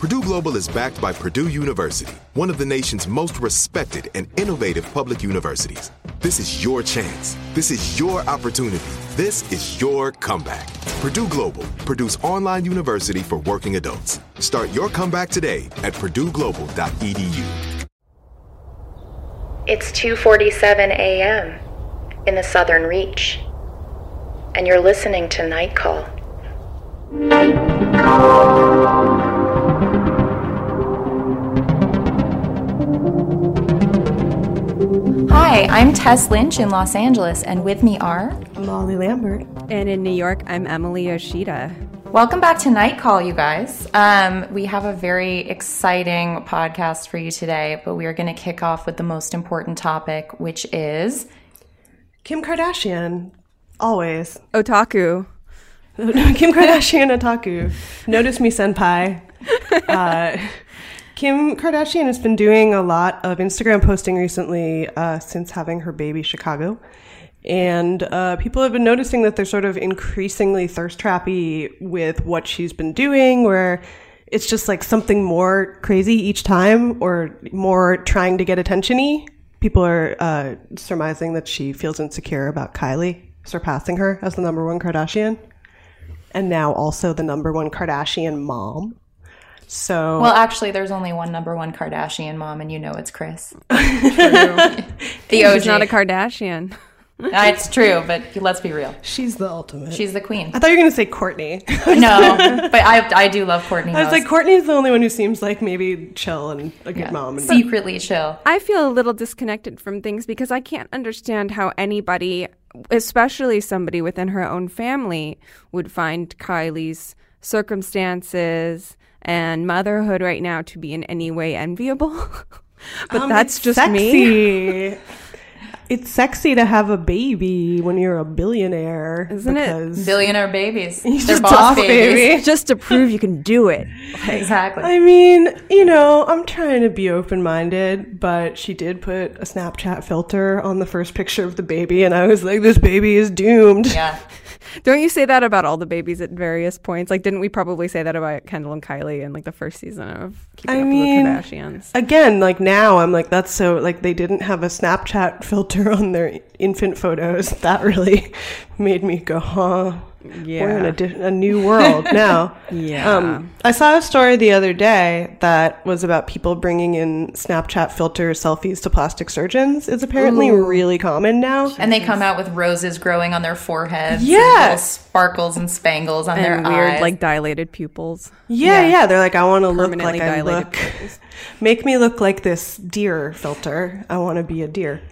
Purdue Global is backed by Purdue University, one of the nation's most respected and innovative public universities. This is your chance. This is your opportunity. This is your comeback. Purdue Global, Purdue's online university for working adults. Start your comeback today at purdueglobal.edu. It's 2:47 a.m. in the Southern Reach, and you're listening to Night Call. Hi, I'm Tess Lynch in Los Angeles, and with me are Molly Lambert. And in New York, I'm Emily Yoshida. Welcome back to Night Call, you guys. Um, we have a very exciting podcast for you today, but we are going to kick off with the most important topic, which is Kim Kardashian. Always. Otaku. Kim Kardashian otaku. Notice me, senpai. Uh, Kim Kardashian has been doing a lot of Instagram posting recently uh, since having her baby Chicago. And uh, people have been noticing that they're sort of increasingly thirst trappy with what she's been doing, where it's just like something more crazy each time or more trying to get attention y. People are uh, surmising that she feels insecure about Kylie surpassing her as the number one Kardashian and now also the number one Kardashian mom. So well, actually, there's only one number one Kardashian mom, and you know it's Kris. the OG. She's not a Kardashian. Uh, it's true, but let's be real. she's the ultimate. She's the queen. I thought you were gonna say Kourtney. No, but I I do love Kourtney. I was most. like, Kourtney's the only one who seems like maybe chill and a good Yeah. mom. And secretly chill. I feel a little disconnected from things because I can't understand how anybody, especially somebody within her own family, would find Kylie's circumstances and motherhood right now to be in any way enviable. but Um, that's it's just me. it's sexy to have a baby when you're a billionaire, Isn't it? Billionaire babies. They're just boss boss babies. baby. just to prove you can do it. Exactly. I mean, you know, I'm trying to be open minded, but she did put a Snapchat filter on the first picture of the baby, and I was like, this baby is doomed. yeah. Don't you say that about all the babies at various points? Like, didn't we probably say that about Kendall and Kylie in like the first season of Keeping I Up mean, with the Kardashians? Again, like now, I'm like, that's so, like, they didn't have a Snapchat filter on their infant photos. That really made me go, huh? Yeah. We're in a, di- a new world now. Yeah. Um, I saw a story the other day that was about people bringing in Snapchat filter selfies to plastic surgeons. It's apparently really common now. And they come out with roses growing on their foreheads. Yeah. And sparkles and spangles on and their weird, eyes. like dilated pupils. Yeah, yeah. They're like, I want to look like I look. pupils. Make me look like this deer filter. I want to be a deer.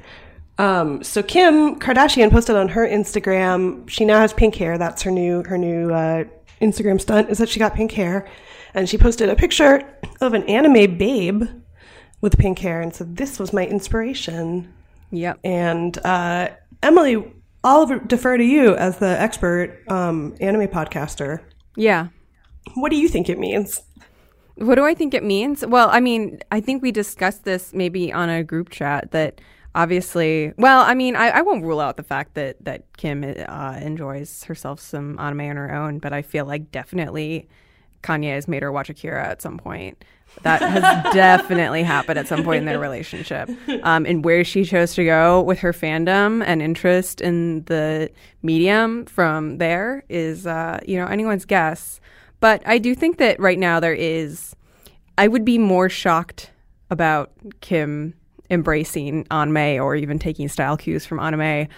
Um, so Kim Kardashian posted on her Instagram. She now has pink hair. That's her new her new uh, Instagram stunt. Is that she got pink hair, and she posted a picture of an anime babe with pink hair, and said, "This was my inspiration." Yep. And uh, Emily, I'll defer to you as the expert um, anime podcaster. Yeah. What do you think it means? What do I think it means? Well, I mean, I think we discussed this maybe on a group chat that obviously, well, I mean, I, I won't rule out the fact that, that Kim uh, enjoys herself some anime on her own, but I feel like definitely Kanye has made her watch Akira at some point. That has definitely happened at some point in their relationship. Um, and where she chose to go with her fandom and interest in the medium from there is, uh, you know, anyone's guess. But I do think that right now there is, I would be more shocked about Kim embracing anime or even taking style cues from anime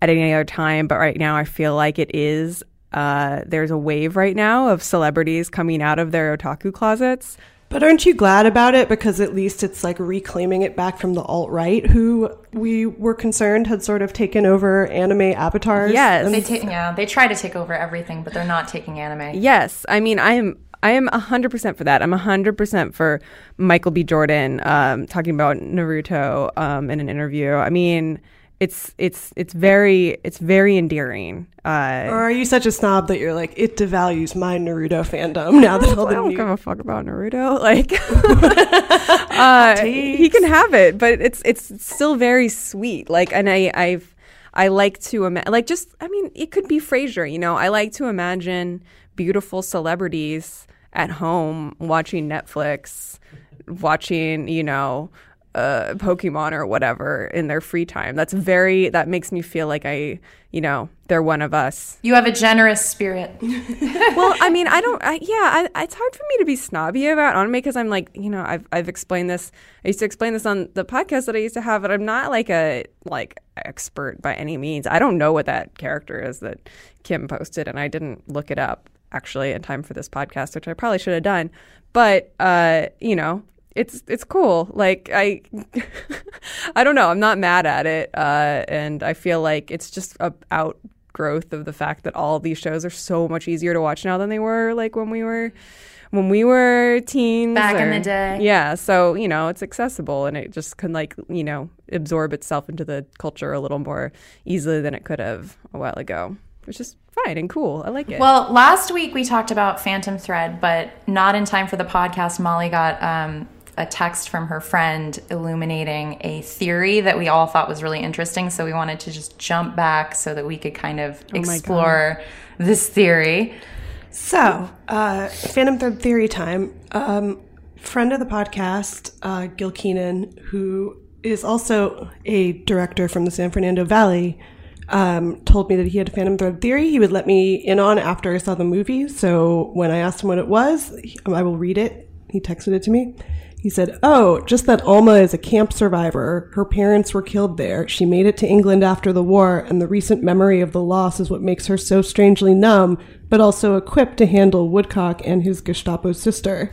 at any other time. But right now I feel like it is, uh, there's a wave right now of celebrities coming out of their otaku closets. But aren't you glad about it? Because at least it's like reclaiming it back from the alt right, who we were concerned had sort of taken over anime avatars. Yes. And- they ta- yeah, they try to take over everything, but they're not taking anime. Yes, I mean I am I am hundred percent for that. I'm hundred percent for Michael B. Jordan um, talking about Naruto um, in an interview. I mean, it's it's it's very it's very endearing. Uh, or are you such a snob that you're like, it devalues my Naruto fandom now that all I the don't new. give a fuck about Naruto. Like, uh, he can have it, but it's it's still very sweet. Like, and I I've I like to imagine, like, just I mean, it could be Frasier. You know, I like to imagine beautiful celebrities at home watching Netflix, watching you know. Uh, Pokemon or whatever in their free time. That's very. That makes me feel like I, you know, they're one of us. You have a generous spirit. well, I mean, I don't. I, yeah, I, it's hard for me to be snobby about anime because I'm like, you know, I've I've explained this. I used to explain this on the podcast that I used to have, but I'm not like a like expert by any means. I don't know what that character is that Kim posted, and I didn't look it up actually in time for this podcast, which I probably should have done. But uh, you know, it's it's cool. Like I, I don't know. I'm not mad at it, uh, and I feel like it's just a outgrowth of the fact that all these shows are so much easier to watch now than they were like when we were when we were teens Back in the day. Yeah, so you know it's accessible and it just can like you know absorb itself into the culture a little more easily than it could have a while ago, which is fine and cool. I like it. Well, last week we talked about Phantom Thread, but not in time for the podcast. Molly got um, a text from her friend illuminating a theory that we all thought was really interesting. So we wanted to just jump back so that we could kind of Oh explore this theory. So, uh, Phantom Thread Theory time. Um, friend of the podcast, uh, Gil Kenan, who is also a director from the San Fernando Valley, um, told me that he had a Phantom Thread theory he would let me in on after I saw the movie. So when I asked him what it was, he- I will read it. He texted it to me. He said, Oh, just that Alma is a camp survivor. Her parents were killed there. She made it to England after the war, and the recent memory of the loss is what makes her so strangely numb, but also equipped to handle Woodcock and his Gestapo sister.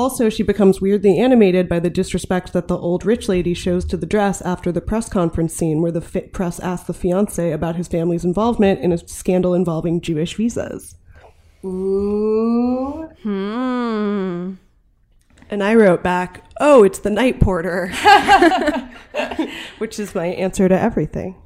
Also, she becomes weirdly animated by the disrespect that the old rich lady shows to the dress after the press conference scene where the fi- press asks the fiance about his family's involvement in a scandal involving Jewish visas. Ooh. hmm. And I wrote back, oh, it's the night porter, which is my answer to everything.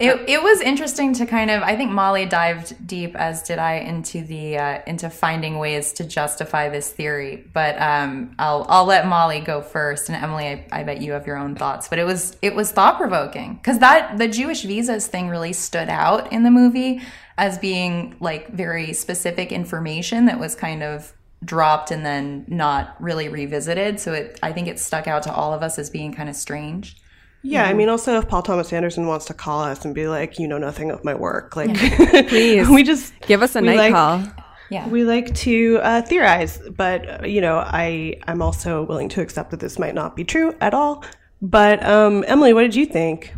It, it was interesting to kind of I think Molly dived deep as did I into the uh, into finding ways to justify this theory. But um, I'll I'll let Molly go first. And Emily I, I bet you have your own thoughts. But it was it was thought provoking because that the Jewish visas thing really stood out in the movie as being like very specific information that was kind of dropped and then not really revisited. So it I think it stuck out to all of us as being kind of strange Yeah, I mean, also if Paul Thomas Anderson wants to call us and be like, "You know nothing of my work," like, Please. we just Give us a night like- call. Yeah. We like to uh, theorize, but uh, you know, I I'm also willing to accept that this might not be true at all. But um, Emily, what did you think?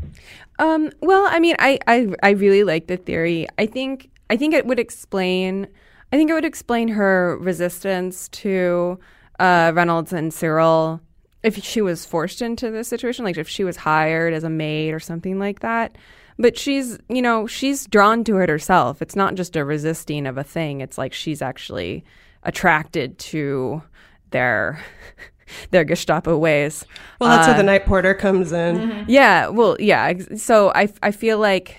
Um, well, I mean, I, I I really like the theory. I think I think it would explain. I think it would explain her resistance to uh, Reynolds and Cyril if she was forced into this situation, like if she was hired as a maid or something like that. But she's, you know, she's drawn to it herself. It's not just a resisting of a thing. It's like she's actually attracted to their their Gestapo ways. Well, that's Uh, where the night porter comes in. yeah, well, yeah. So I, I feel like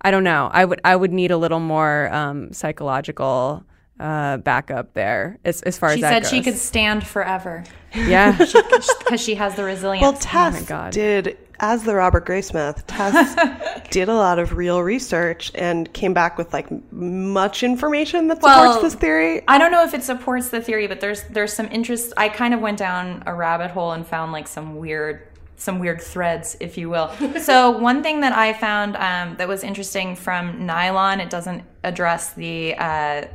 I don't know. I would I would need a little more um, psychological uh, backup there as as far She as that She said she could stand forever Yeah, because she has the resilience. Well, Tess God. did, as the Robert Graysmith, Tess did a lot of real research and came back with like much information that supports Well, this theory. I don't know if it supports the theory, but there's there's some interest. I kind of went down a rabbit hole and found like some weird some weird threads, if you will. so one thing that I found um, that was interesting from Nylon, it doesn't address the uh,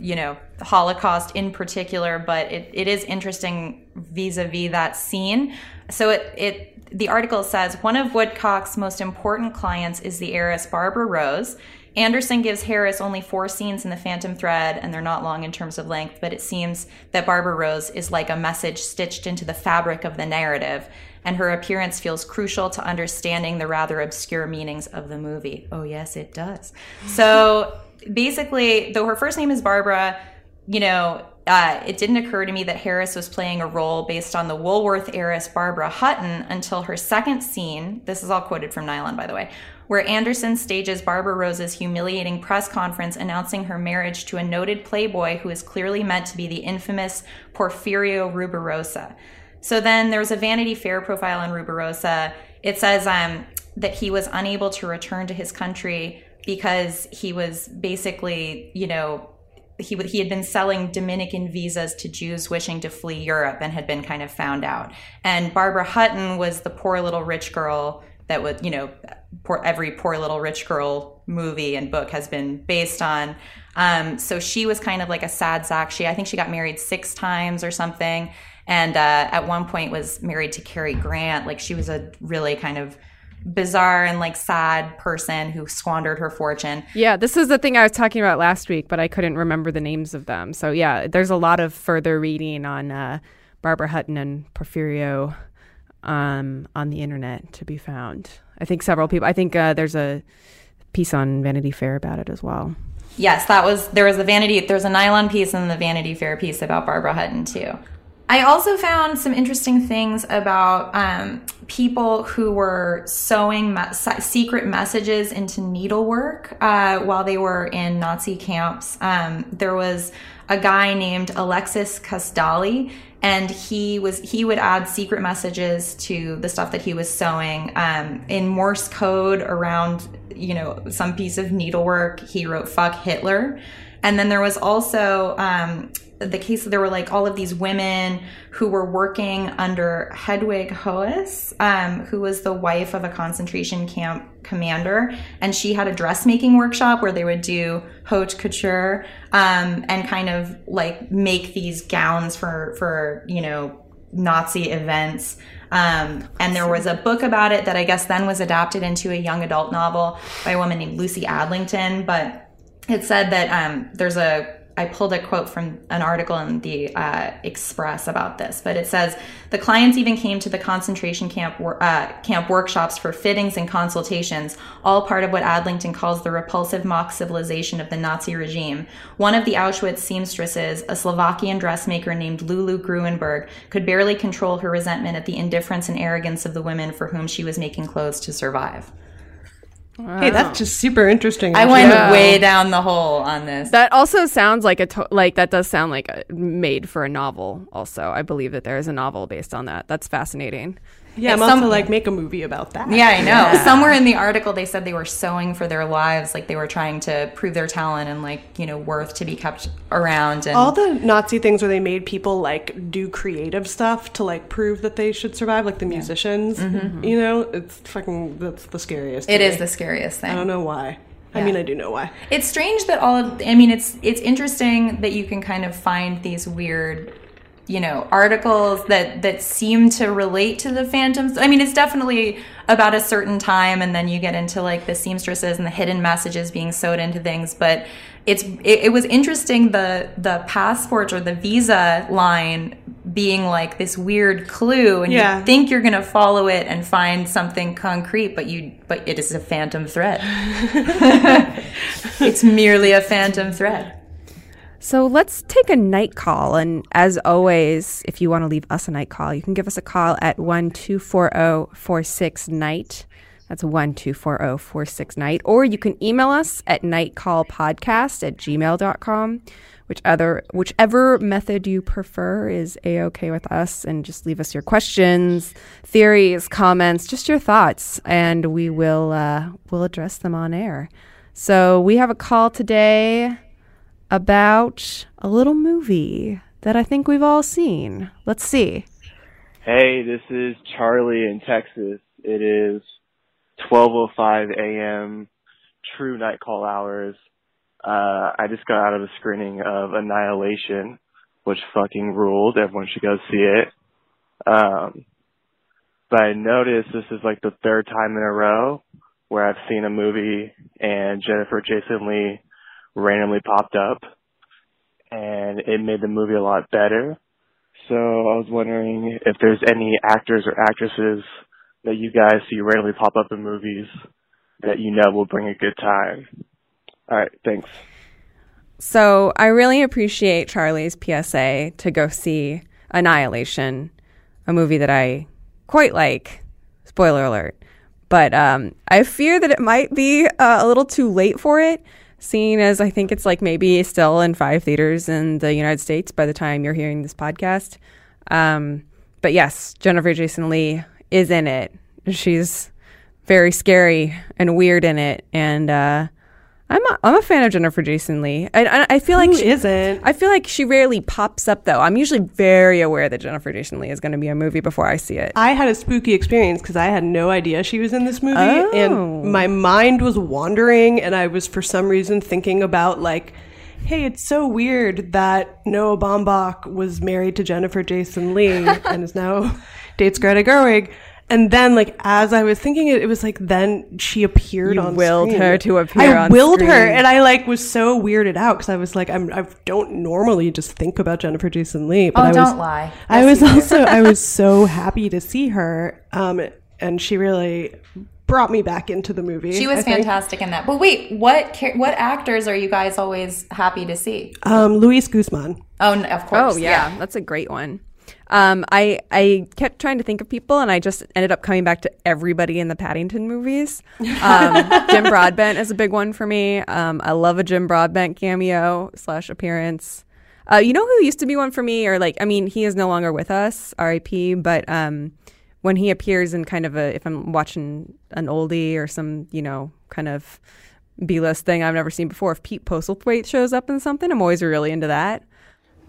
you know the Holocaust in particular, but it, it is interesting vis-a-vis that scene. So it it the article says one of Woodcock's most important clients is the heiress Barbara Rose. Anderson gives Harris only four scenes in the Phantom Thread, and they're not long in terms of length, but it seems that Barbara Rose is like a message stitched into the fabric of the narrative, and her appearance feels crucial to understanding the rather obscure meanings of the movie. Oh, yes, it does. So basically, though her first name is Barbara, you know, uh, it didn't occur to me that Harris was playing a role based on the Woolworth heiress Barbara Hutton until her second scene. This is all quoted from Nylon, by the way, where Anderson stages Barbara Rose's humiliating press conference announcing her marriage to a noted playboy who is clearly meant to be the infamous Porfirio Rubirosa. So then there's a Vanity Fair profile on Rubirosa. It says um, that he was unable to return to his country because he was basically, you know, he, he had been selling Dominican visas to Jews wishing to flee Europe and had been kind of found out. And Barbara Hutton was the poor little rich girl that would, you know, poor, every poor little rich girl movie and book has been based on. Um, so she was kind of like a sad sack. She, I think she got married six times or something. And uh, at one point was married to Cary Grant. Like she was a really kind of bizarre and like sad person who squandered her fortune. yeah. This is the thing I was talking about last week, but I couldn't remember the names of them. So yeah, there's a lot of further reading on uh, Barbara Hutton and Porfirio um, on the internet to be found. I think several people. I think uh, there's a piece on Vanity Fair about it as well. Yes, that was there was a Vanity there was a nylon piece and the Vanity Fair piece about Barbara Hutton too. I also found some interesting things about um, people who were sewing me- secret messages into needlework uh, while they were in Nazi camps. Um, there was a guy named Alexis Casdagli, and he was he would add secret messages to the stuff that he was sewing um, in Morse code around you know some piece of needlework. He wrote "fuck Hitler," and then there was also um, the case there were like all of these women who were working under Hedwig Höss, um, who was the wife of a concentration camp commander, and she had a dressmaking workshop where they would do haute couture um, and kind of like make these gowns for for you know Nazi events. Um, and there was a book about it that I guess then was adapted into a young adult novel by a woman named Lucy Adlington, but it said that um, there's a I pulled a quote from an article in the uh, Express about this, but it says the clients even came to the concentration camp uh, camp workshops for fittings and consultations, all part of what Adlington calls the repulsive mock civilization of the Nazi regime. One of the Auschwitz seamstresses, a Slovakian dressmaker named Lulu Gruenberg, could barely control her resentment at the indifference and arrogance of the women for whom she was making clothes to survive. Hey, that's just super interesting. I went Yeah. way down the hole on this. That also sounds like a to- like that does sound like a, made for a novel. Also, I believe that there is a novel based on that. That's fascinating. Yeah, I'm Some- also like make a movie about that. Yeah, I know. Somewhere in the article, they said they were sewing for their lives, like they were trying to prove their talent and like you know worth to be kept around. And All the Nazi things where they made people like do creative stuff to like prove that they should survive, like the musicians. You know, it's fucking that's the scariest. Mm-hmm. it is me. the scariest thing. I don't know why. I mean, I do know why. It's strange that all of I mean it's it's interesting that you can kind of find these weird you know articles that that seem to relate to the phantoms. I mean it's definitely about a certain time and then you get into like the seamstresses and the hidden messages being sewed into things but it's it, it was interesting the the passport or the visa line being like this weird clue and Yeah. you think you're going to follow it and find something concrete but you but it is a phantom thread it's merely a phantom thread. So let's take a night call. And as always, if you want to leave us a night call, you can give us a call at 1 240 46 night. That's 1 240 46 night. Or you can email us at nightcallpodcast at gmail.com. Which other, whichever method you prefer is a okay with us, and just leave us your questions, theories, comments, just your thoughts, and we will uh, we'll address them on air. So we have a call today about a little movie that I think we've all seen. Let's see. Hey, this is Charlie in Texas. It is 12:05 a.m. True night call hours. Uh, I just got out of a screening of Annihilation, which fucking ruled. Everyone should go see it. Um, but I noticed this is like the third time in a row where I've seen a movie and Jennifer Jason Lee randomly popped up, and it made the movie a lot better. So I was wondering if there's any actors or actresses that you guys see randomly pop up in movies that you know will bring a good time. All right, thanks. So I really appreciate Charlie's PSA to go see Annihilation, a movie that I quite like. Spoiler alert. But um, I fear that it might be uh, a little too late for it, seeing as I think it's like maybe still in five theaters in the United States by the time you're hearing this podcast. Um, but yes, Jennifer Jason Lee is in it. She's very scary and weird in it, and uh, I'm a, I'm a fan of Jennifer Jason Lee. I, I, feel like Who she, isn't? I feel like she rarely pops up though. I'm usually very aware that Jennifer Jason Lee is going to be a movie before I see it. I had a spooky experience because I had no idea she was in this movie, Oh. and my mind was wandering, and I was for some reason thinking about like, hey, it's so weird that Noah Baumbach was married to Jennifer Jason Lee and is now dates Greta Gerwig. And then, like as I was thinking it, it was like then she appeared You on. willed screen. her to appear I on willed her, and I like was so weirded out because I was like, I'm, I don't normally just think about Jennifer Jason Lee, but Oh, I was, don't lie. I Yes, was also I was so happy to see her, um, and she really brought me back into the movie. She was fantastic in that. But wait, what what actors are you guys always happy to see? Um, Luis Guzman. Oh, of course. Oh yeah, that's a great one. Um, I I kept trying to think of people, and I just ended up coming back to everybody in the Paddington movies. Um, Jim Broadbent is a big one for me. Um, I love a Jim Broadbent cameo slash appearance. Uh, you know who used to be one for me, or like I mean, he is no longer with us, R.I.P. But um, when he appears in kind of a, if I'm watching an oldie or some, you know, kind of B-list thing I've never seen before, if Pete Postlethwaite shows up in something, I'm always really into that.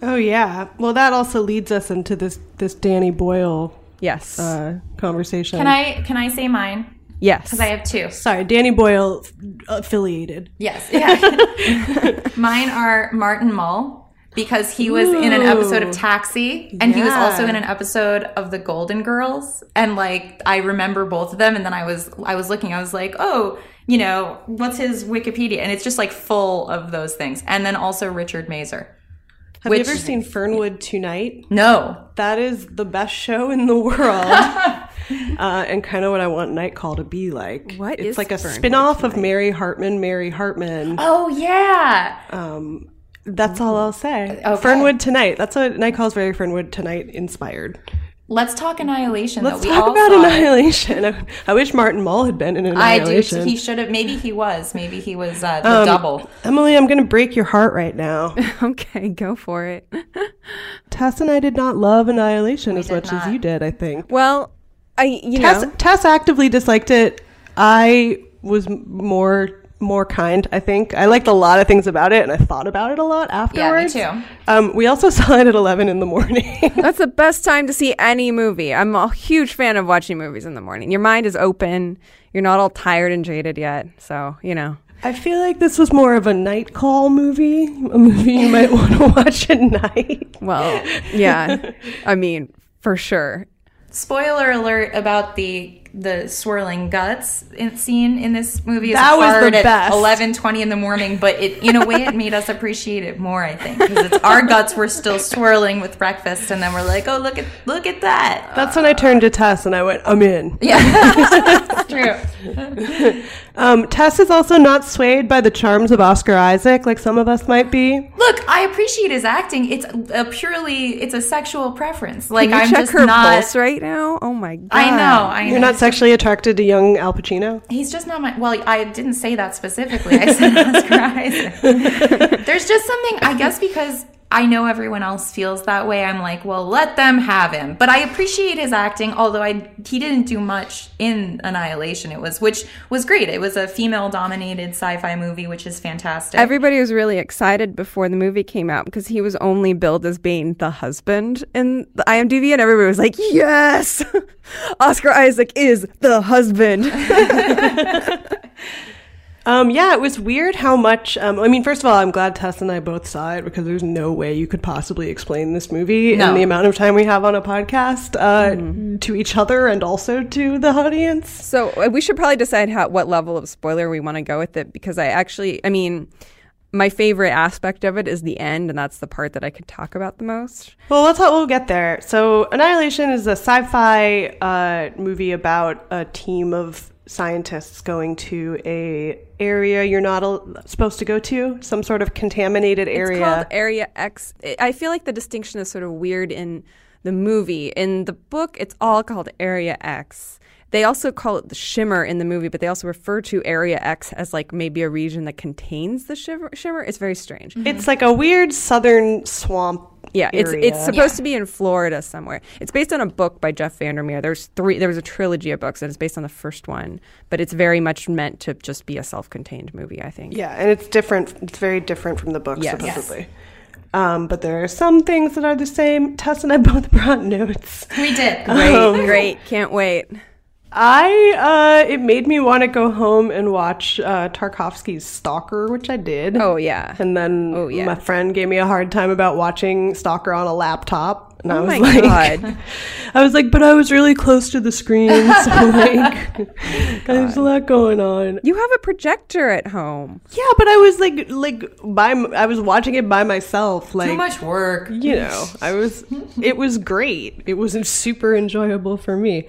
Oh yeah. Well, that also leads us into this this Danny Boyle Yes. uh, conversation. Can I can I say mine? yes. Because I have two. Sorry, Danny Boyle affiliated. Yes. Yeah. Mine are Martin Mull because he was in an episode of Taxi and he was also in an episode of The Golden Girls and like I remember both of them and then I was I was looking I was like, "Oh, you know, what's his Wikipedia?" And it's just like full of those things. And then also Richard Masur. Have Which- you ever seen Fernwood Tonight? No. That is the best show in the world. uh, and kind of what I want Night Call to be like. What it's like a Fernwood spin-off of Mary Hartman, Mary Hartman. Oh yeah. Um, that's all I'll say. Okay. Fernwood Tonight. That's what Night Call is very Fernwood Tonight inspired. Let's talk Annihilation Let's though. Talk all about. Annihilation. I, I wish Martin Mull had been in annihilation. I do. He should have. Maybe he was. Maybe he was uh, the Um, double. Emily, I'm going to break your heart right now. okay, go for it. Tess and I did not love Annihilation as much not. as you did, I think. well, I you Tess, know Tess actively disliked it. I was more more kind. I think I liked a lot of things about it, and I thought about it a lot afterwards. Yeah, me too. Um, we also saw it at eleven in the morning. that's the best time to see any movie. I'm a huge fan of watching movies in the morning. Your mind is open. You're not all tired and jaded yet, so you know. I feel like this was more of a night call movie, a movie you might want to watch at night. Well, yeah. I mean, for sure. Spoiler alert about the the swirling guts in, scene in this movie is That was the best. eleven twenty in the morning, but it in a way it made us appreciate it more. I think because it's our guts were still swirling with breakfast, and then we're like, oh look at look at that. That's when I turned to Tess and I went, "I'm in." yeah true. Um, Tess is also not swayed by the charms of Oscar Isaac like some of us might be. Look, I appreciate his acting. It's a purely it's a sexual preference. Like I'm just her not. pulse right now? Oh my god. I know. I You're know. not sexually attracted to young Al Pacino. He's just not my. Well, I didn't say that specifically. I said Oscar Isaac. There's just something, I guess, because I know everyone else feels that way. I'm like, well, let them have him. But I appreciate his acting, although I he didn't do much in Annihilation. It was, which was great. It was a female-dominated sci-fi movie, which is fantastic. Everybody was really excited before the movie came out because he was only billed as being the husband in the IMDb, and everybody was like, "Yes, Oscar Isaac is the husband." Um, yeah, it was weird how much. Um, I mean, first of all, I'm glad Tess and I both saw it because there's no way you could possibly explain this movie No. in the amount of time we have on a podcast uh, to each other and also to the audience. so uh, we should probably decide how what level of spoiler we want to go with it because I actually, I mean, my favorite aspect of it is the end, and that's the part that I could talk about the most. Well, let's we'll get there. So, Annihilation is a sci-fi uh, movie about a team of scientists going to a area you're not al- supposed to go to, some sort of contaminated area. It's called Area x i feel like the distinction is sort of weird in the movie. In the book, it's all called Area X. They also call it the shimmer in the movie, but they also refer to Area X as like maybe a region that contains the shimmer. shimmer. It's very strange. It's like a weird southern swamp. Yeah, it's area. it's supposed to be in Florida somewhere. It's based on a book by Jeff VanderMeer. There's three. There was a trilogy of books, and it's based on the first one. But it's very much meant to just be a self-contained movie. I think. Yeah, and it's different. It's very different from the book, Yes. Yes. supposedly. Um, but there are some things that are the same. Tess and I both brought notes. we did. Great, great. Can't wait. I uh, it made me want to go home and watch uh, Tarkovsky's Stalker, which I did. Oh yeah. And then Oh, yeah. my friend gave me a hard time about watching Stalker on a laptop. And I Oh was my like, God. I was like, but I was really close to the screen, so like, there's a lot going on. You have a projector at home. Yeah, but I was like, like by, m- I was watching it by myself, like Too much work. you know, I was, it was great. It was super enjoyable for me.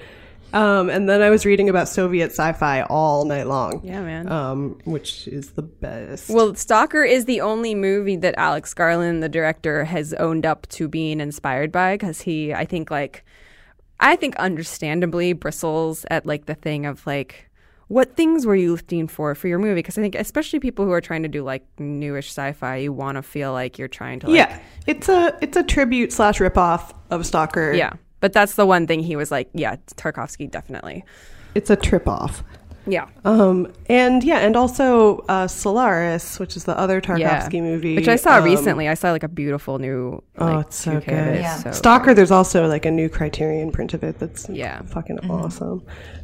Um, and then I was reading about Soviet sci-fi all night long. Yeah, man. Um, which is the best. Well, Stalker is the only movie that Alex Garland, the director, has owned up to being inspired by because he, I think, like, I think understandably bristles at like the thing of like, what things were you looking for for your movie? Because I think, especially people who are trying to do like newish sci-fi, you want to feel like you're trying to, like, yeah, it's a it's a tribute slash ripoff of Stalker. yeah. But that's the one thing he was like, yeah, Tarkovsky definitely. it's a trip off. Yeah. Um, and yeah, and also uh, Solaris, which is the other Tarkovsky movie, Which I saw um, recently. I saw like a beautiful new. Oh, it's so good. it, Yeah. so- Stalker, there's also like a new Criterion print of it that's Yeah. fucking Mm-hmm. awesome.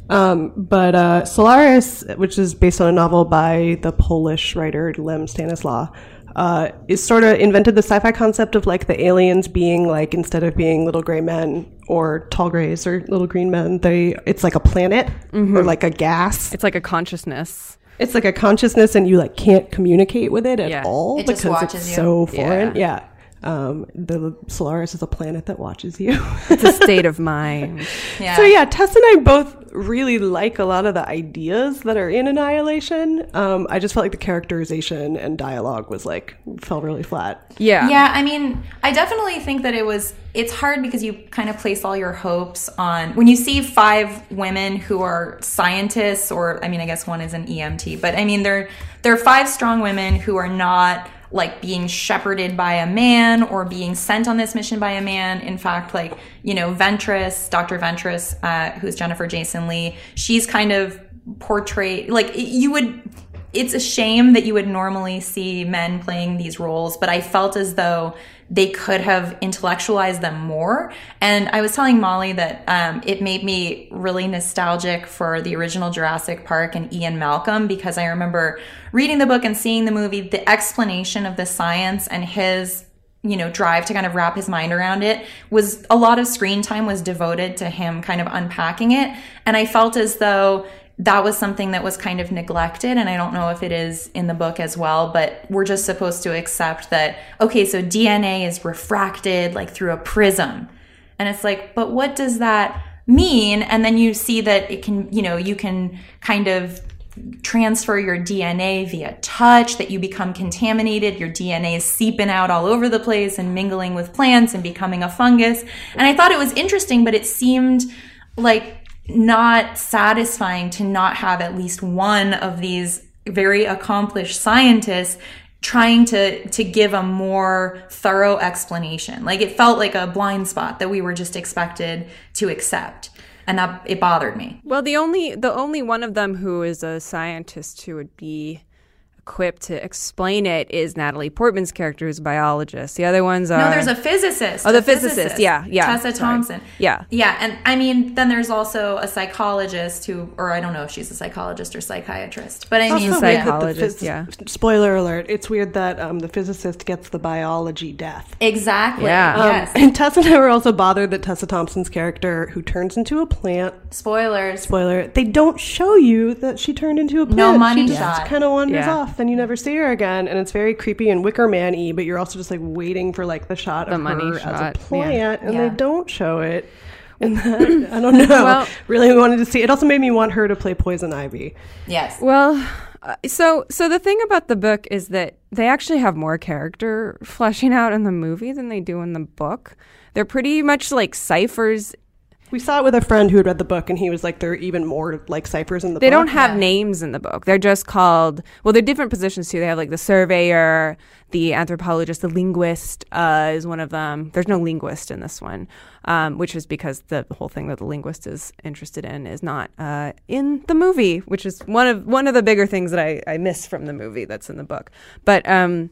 Um, but uh, Solaris, which is based on a novel by the Polish writer Lem Stanislaw, uh, is sort of invented the sci-fi concept of like the aliens being like instead of being little gray men or tall grays or little green men, they it's like a planet Mm-hmm. or like a gas. It's like a consciousness. It's like a consciousness, and you like can't communicate with it at Yeah. all It because watches it's you. so foreign. Yeah. Yeah. Um, the Solaris is a planet that watches you. It's a state of mind. Yeah. So yeah, Tess and I both really like a lot of the ideas that are in Annihilation. Um, I just felt like the characterization and dialogue was like fell really flat. Yeah. Yeah, I mean, I definitely think that it was. It's hard because you kind of place all your hopes on when you see five women who are scientists, or I mean, I guess one is an EMT, but I mean, they're they're five strong women who are not like being shepherded by a man or being sent on this mission by a man. In fact, like, you know, Ventress, Dr. Ventress, uh, who's Jennifer Jason Lee, she's kind of portrayed, like, you would, it's a shame that you would normally see men playing these roles, but I felt as though they could have intellectualized them more. And I was telling Molly that um, it made me really nostalgic for the original Jurassic Park and Ian Malcolm because I remember reading the book and seeing the movie, the explanation of the science and his you know drive to kind of wrap his mind around it was a lot of screen time was devoted to him kind of unpacking it and i felt as though that was something that was kind of neglected and i don't know if it is in the book as well but we're just supposed to accept that okay so dna is refracted like through a prism. And it's like but what does that mean? And then you see that it can you know you can kind of transfer your dna via touch that you become contaminated your dna is seeping out all over the place and mingling with plants and becoming a fungus. And i thought it was interesting but it seemed like not satisfying to not have at least one of these very accomplished scientists trying to to give a more thorough explanation. Like it felt like a blind spot that we were just expected to accept and that it bothered me. Well the only the only one of them who is a scientist who would be equipped to explain it is Natalie Portman's character, who's a biologist. The other ones are no. There's a physicist. Oh, the a physicist. Yeah, yeah. Tessa Sorry. Thompson. Yeah, yeah. And I mean, then there's also a psychologist who, or I don't know if she's a psychologist or psychiatrist, but I mean, Also weird that the psychologist, phys- yeah. Spoiler alert: It's weird that um, the physicist gets the biology death. exactly. Yeah. Um, Yes. and Tessa and I were also bothered that Tessa Thompson's character, who turns into a plant, Spoilers. spoiler, they don't show you that she turned into a plant. No money she just shot. kind of wanders Yeah. off, and you never see her again. And it's very creepy and Wicker Man y, but you're also just like waiting for like the shot The of money her as shot, a yeah. plant, and Yeah. they don't show it. And that, I don't know. Well- really wanted to see. It also made me want her to play Poison Ivy. Yes. Well, uh, so so the thing about the book is that they actually have more character fleshing out in the movie than they do in the book. They're pretty much like ciphers. We saw it with a friend who had read the book, and he was like, "There are even more like ciphers in the book. They book." don't have names in the book. They're just called well. They're different positions too. They have like the surveyor, the anthropologist, the linguist uh, is one of them. There's no linguist in this one, um, which is because the whole thing that the linguist is interested in is not uh, in the movie, which is one of one of the bigger things that I, I miss from the movie that's in the book. But um,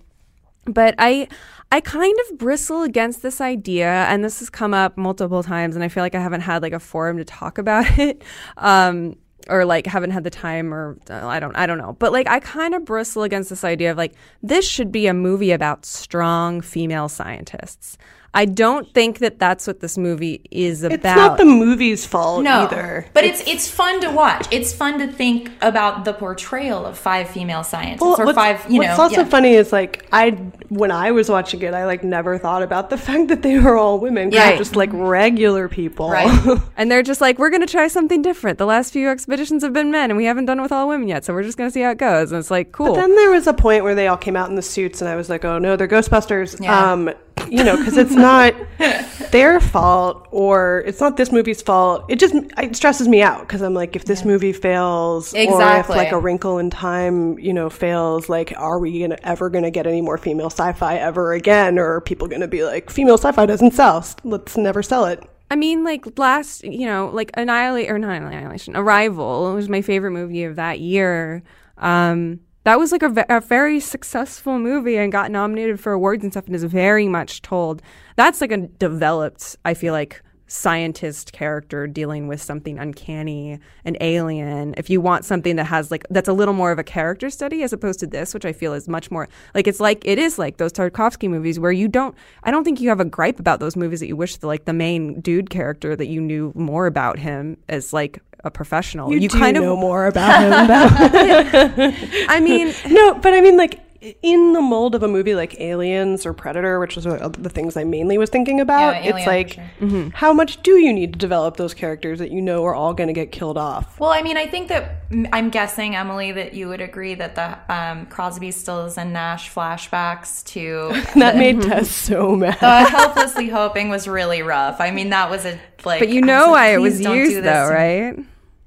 but I I kind of bristle against this idea and this has come up multiple times and I feel like I haven't had like a forum to talk about it um or like haven't had the time or uh, I don't I don't know. But like I kind of bristle against this idea of like this should be a movie about strong female scientists I don't think that that's what this movie is about It's not the movie's fault No, either. but it's it's fun to watch. It's fun to think about the portrayal of five female scientists or five. You know. what's know, also yeah. funny is like I when I was watching it, I like never thought about the fact that they were all women. 'cause Right. they're just like regular people. Right. and they're just like we're going to try something different the last few expeditions have been men and we haven't done it with all women yet so we're just going to see how it goes and it's like cool But then there was a point where they all came out in the suits, and I was like, "Oh no, they're Ghostbusters." Yeah. Um, you know, because it's not their fault, or it's not this movie's fault. It just it stresses me out because I'm like, if this movie fails, or if like a Wrinkle in Time, you know, fails, like, are we gonna ever gonna get any more female sci-fi ever again, or are people gonna be like, female sci-fi doesn't sell, let's never sell it? I mean, like last, you know, like Annihilate or not Annihilation, Arrival was my favorite movie of that year. Um, that was like a, a very successful movie and got nominated for awards and stuff, and is very much told. That's like a developed, I feel like, scientist character dealing with something uncanny and alien. If you want something that has like that's a little more of a character study as opposed to this, which I feel is much more like it's like it is like those Tarkovsky movies where you don't. I don't think you have a gripe about those movies that you wish the like the main dude character that you knew more about him as like a professional. You, do kind of know more about him. Though. I mean, no, but I mean, like in the mold of a movie like Aliens or Predator, which was the things I mainly was thinking about. Yeah, it's like, for Mm-hmm. how much do you need to develop those characters that you know are all going to get killed off? Well, I mean, I think that I'm guessing Emily that you would agree that the um, Crosby, Stills, and Nash flashbacks to That made Tess so mad. uh, helplessly hoping was really rough. I mean, that was a like. but you know like, why it was don't used though, right?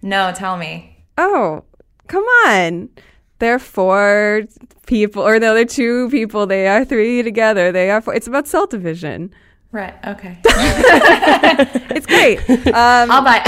No, tell me. Oh, come on. They're four people, or the other two people. They are three together. They are four. It's about cell division. Right. Okay. It's great. Um, I'll buy.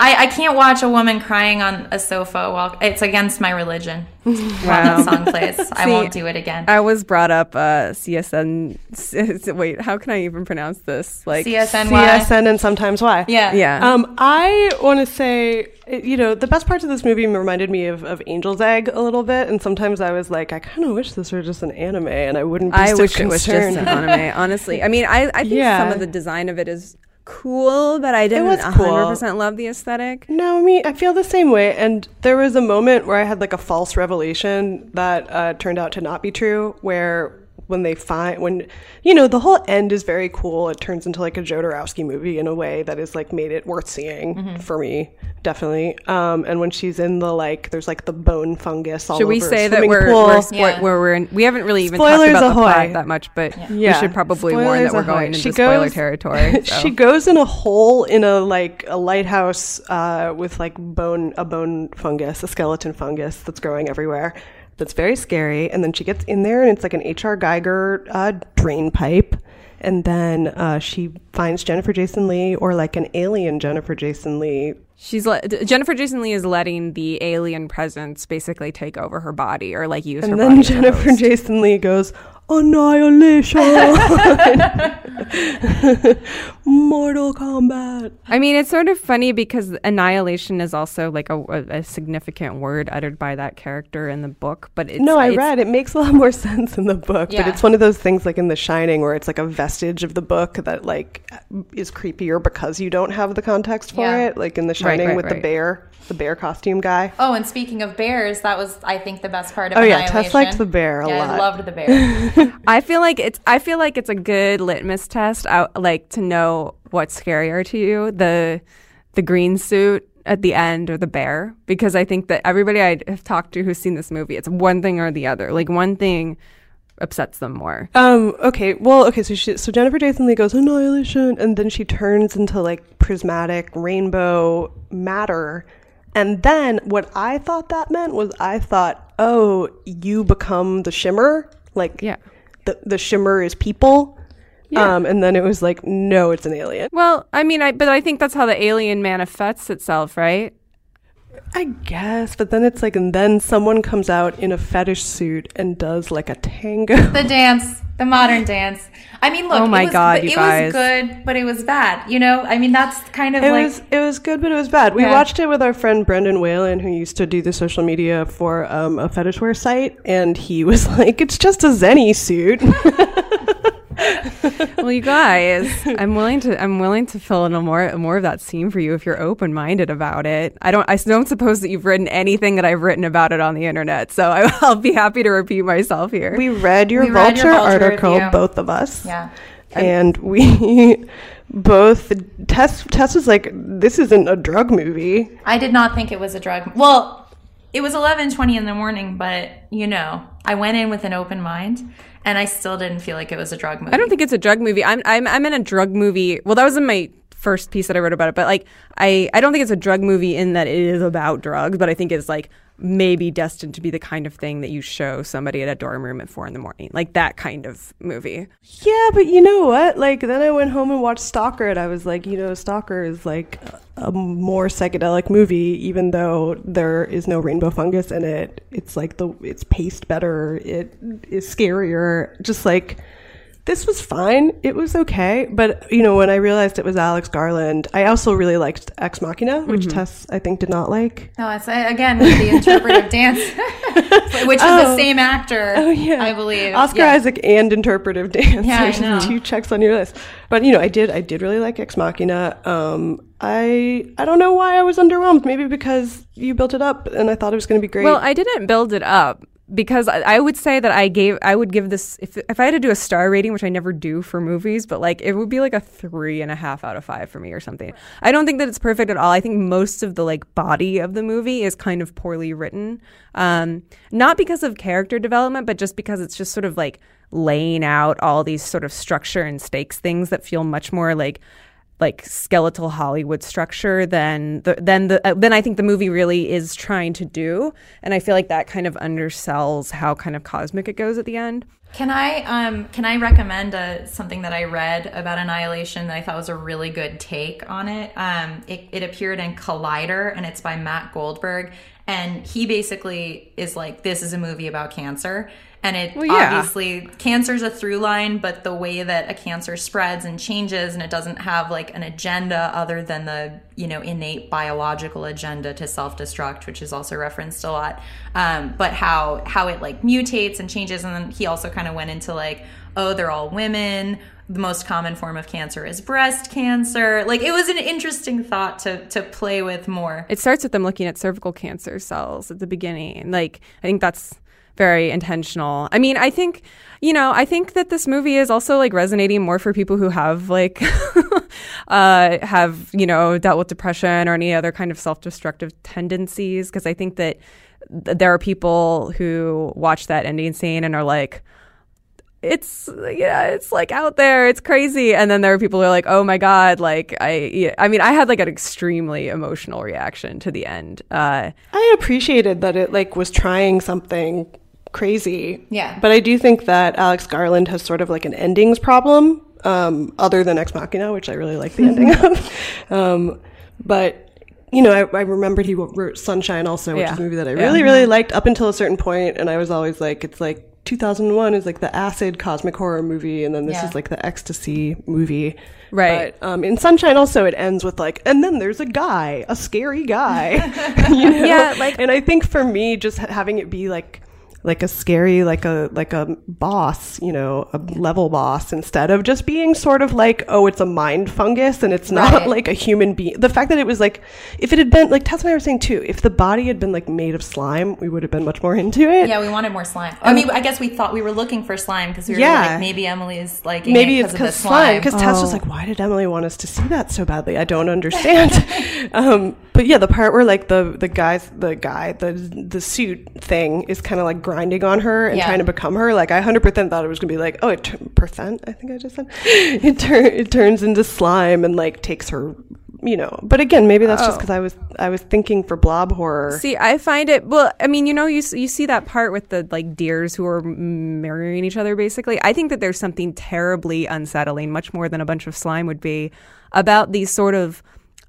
I, I can't watch a woman crying on a sofa while it's against my religion. While Wow. that song plays, I won't do it again. I was brought up uh, CSN. Wait, how can I even pronounce this? Like CSNY. CSN and sometimes why. Yeah. Yeah. Um, I want to say, you know, the best parts of this movie reminded me of, of Angel's Egg a little bit, and sometimes I was like, I kind of wish this were just an anime, and I wouldn't. Be I so wish it was just an anime. Honestly, I mean, I, I think Yeah. some of the design of it is cool, but I didn't was one cool. hundred percent love the aesthetic. No, I mean, I feel the same way. And there was a moment where I had like a false revelation that uh, turned out to not be true, where when they find, when, you know, the whole end is very cool. It turns into like a Jodorowsky movie in a way that has like made it worth seeing Mm-hmm. for me, definitely. Um, and when she's in the like, there's like the bone fungus all Should we over say that swimming we're pool. we're, spo- Yeah. where we're in, we haven't really even Spoilers talked about the plot that much, but we Yeah. should probably warn that we're ahoy. going into She spoiler goes- territory. so. she goes in a hole in a like a lighthouse uh, with like bone a bone fungus, a skeleton fungus that's growing everywhere. That's very scary. And then she gets in there, and it's like an H.R. Giger uh, drain pipe. And then uh, she finds Jennifer Jason Lee, or like an alien Jennifer Jason Lee. She's le- Jennifer Jason Lee is letting the alien presence basically take over her body or like use her And then Jennifer. Jason Lee goes, Annihilation! Mortal Kombat. I mean, it's sort of funny because annihilation is also like a, a, a significant word uttered by that character in the book. But it's, no, I it's- read it makes a lot more sense in the book, but it's one of those things like in The Shining where it's like a vestige of the book that like is creepier because you don't have the context for Yeah. it. Like in The Shining right, with the bear, the bear costume guy. Oh, and speaking of bears, that was I think the best part of Oh, yeah, Tess liked the bear a yeah, lot. I loved the bear. I feel like it's I feel like it's a good litmus test out like to know what's scarier to you the the green suit at the end or the bear because I think that everybody I have talked to who's seen this movie it's one thing or the other like one thing upsets them more Um. Okay. Well. Okay. So she. So Jennifer Jason Lee goes annihilation, and then she turns into like prismatic rainbow matter, and then what I thought that meant was I thought, oh, you become the shimmer, like Yeah. the the shimmer is people. Um. And then it was like, no, it's an alien. well I mean I but I think that's how the alien manifests itself right I guess, but then it's like, and then someone comes out in a fetish suit and does like a tango. the dance, the modern dance. I mean, look, Oh my it was, God, but you it guys. was good, but it was bad. You know, I mean, that's kind of It like was it was good, but it was bad. We Yeah. watched it with our friend Brendan Whalen, who used to do the social media for um, a fetish wear site, and he was like, "It's just a Zenny suit." well you guys I'm willing to I'm willing to fill in a more more of that scene for you if you're open minded about it I don't I don't suppose that you've written anything that I've written about it on the internet so I, I'll be happy to repeat myself here we read your We read vulture, your Vulture article, review. both of us, yeah. and we both Tess Tess was like, "This isn't a drug movie." I did not think it was a drug. Well, it was 11:20 in the morning, but you know, I went in with an open mind and I still didn't feel like it was a drug movie. I don't think it's a drug movie. I'm I'm I'm in a drug movie. Well, that was in my first piece that I wrote about it, but like I I don't think it's a drug movie in that it is about drugs, but I think it's like maybe destined to be the kind of thing that you show somebody at a dorm room at four in the morning, like that kind of movie. Yeah, but you know what? Like then I went home and watched Stalker, and I was like, you know, Stalker is like a more psychedelic movie, even though there is no rainbow fungus in it. It's like the it's paced better. It is scarier. Just like this was fine. It was okay, but you know, when I realized it was Alex Garland, I also really liked Ex Machina, which Tess I think did not like. No, it's uh, again with the interpretive dance, which is the Oh. same actor. Oh yeah, I believe Oscar Yeah. Isaac and interpretive dance. Yeah, I know. two checks on your list. But you know, I did, I did really like Ex Machina. Um, I, I don't know why I was underwhelmed. Maybe because you built it up, and I thought it was going to be great. Well, I didn't build it up because I, I would say that I gave I would give this if if I had to do a star rating, which I never do for movies, but like it would be like a three and a half out of five for me or something. I don't think that it's perfect at all. I think most of the like body of the movie is kind of poorly written, um, not because of character development, but just because it's just sort of like laying out all these sort of structure and stakes things that feel much more like like skeletal Hollywood structure than the, than the uh, then I think the movie really is trying to do, and I feel like that kind of undersells how kind of cosmic it goes at the end. Can I um can I recommend a, something that I read about Annihilation that I thought was a really good take on it? Um, it, it appeared in Collider and it's by Matt Goldberg, and he basically is like, this is a movie about cancer. And it Well, yeah. obviously cancer's a through line, but the way that a cancer spreads and changes and it doesn't have like an agenda other than the, you know, innate biological agenda to self-destruct, which is also referenced a lot. Um, but how how it like mutates and changes. And then he also kind of went into like, oh, they're all women. The most common form of cancer is breast cancer. Like it was an interesting thought to to play with more. It starts with them looking at cervical cancer cells at the beginning. Like I think that's very intentional. I mean, I think you know, I think that this movie is also like resonating more for people who have like uh have, you know, dealt with depression or any other kind of self-destructive tendencies. Because I think that th- there are people who watch that ending scene and are like it's yeah it's like out there. It's crazy. And then there are people who are like oh my god like i yeah, i mean i had like an extremely emotional reaction to the end uh I appreciated that it like was trying something crazy. Yeah. But I do think that Alex Garland has sort of like an endings problem, um, other than Ex Machina, which I really like the ending of. Um, but you know, I, I remembered he wrote Sunshine also, which Yeah. is a movie that I Yeah. really, really liked up until a certain point, and I was always like, it's like 2001 is like the acid cosmic horror movie, and then this Yeah. is like the ecstasy movie. Right. But um, in Sunshine also it ends with like, and then there's a guy, a scary guy. you know? Yeah, like- and I think for me, just ha- having it be like like a scary like a like a boss you know a level boss instead of just being sort of like oh it's a mind fungus and it's not Right. like a human being the fact that it was like if it had been like Tess and I were saying too if the body had been like made of slime we would have been much more into it Yeah, we wanted more slime. I mean, I guess we thought we were looking for slime because we were Yeah. like, maybe Emily's like maybe it's because slime because Tess was like why did Emily want us to see that so badly I don't understand um, but yeah the part where like the the guys the guy the the suit thing is kind of like grinding on her and Yeah. trying to become her like I 100% thought it was gonna be like oh it tur- percent I think I just said it, tur- it turns into slime and like takes her you know but again maybe that's just Oh. because I was I was thinking for blob horror See, I find it well. I mean, you know, you you see that part with the like deers who are marrying each other. Basically, I think that there's something terribly unsettling, much more than a bunch of slime would be, about these sort of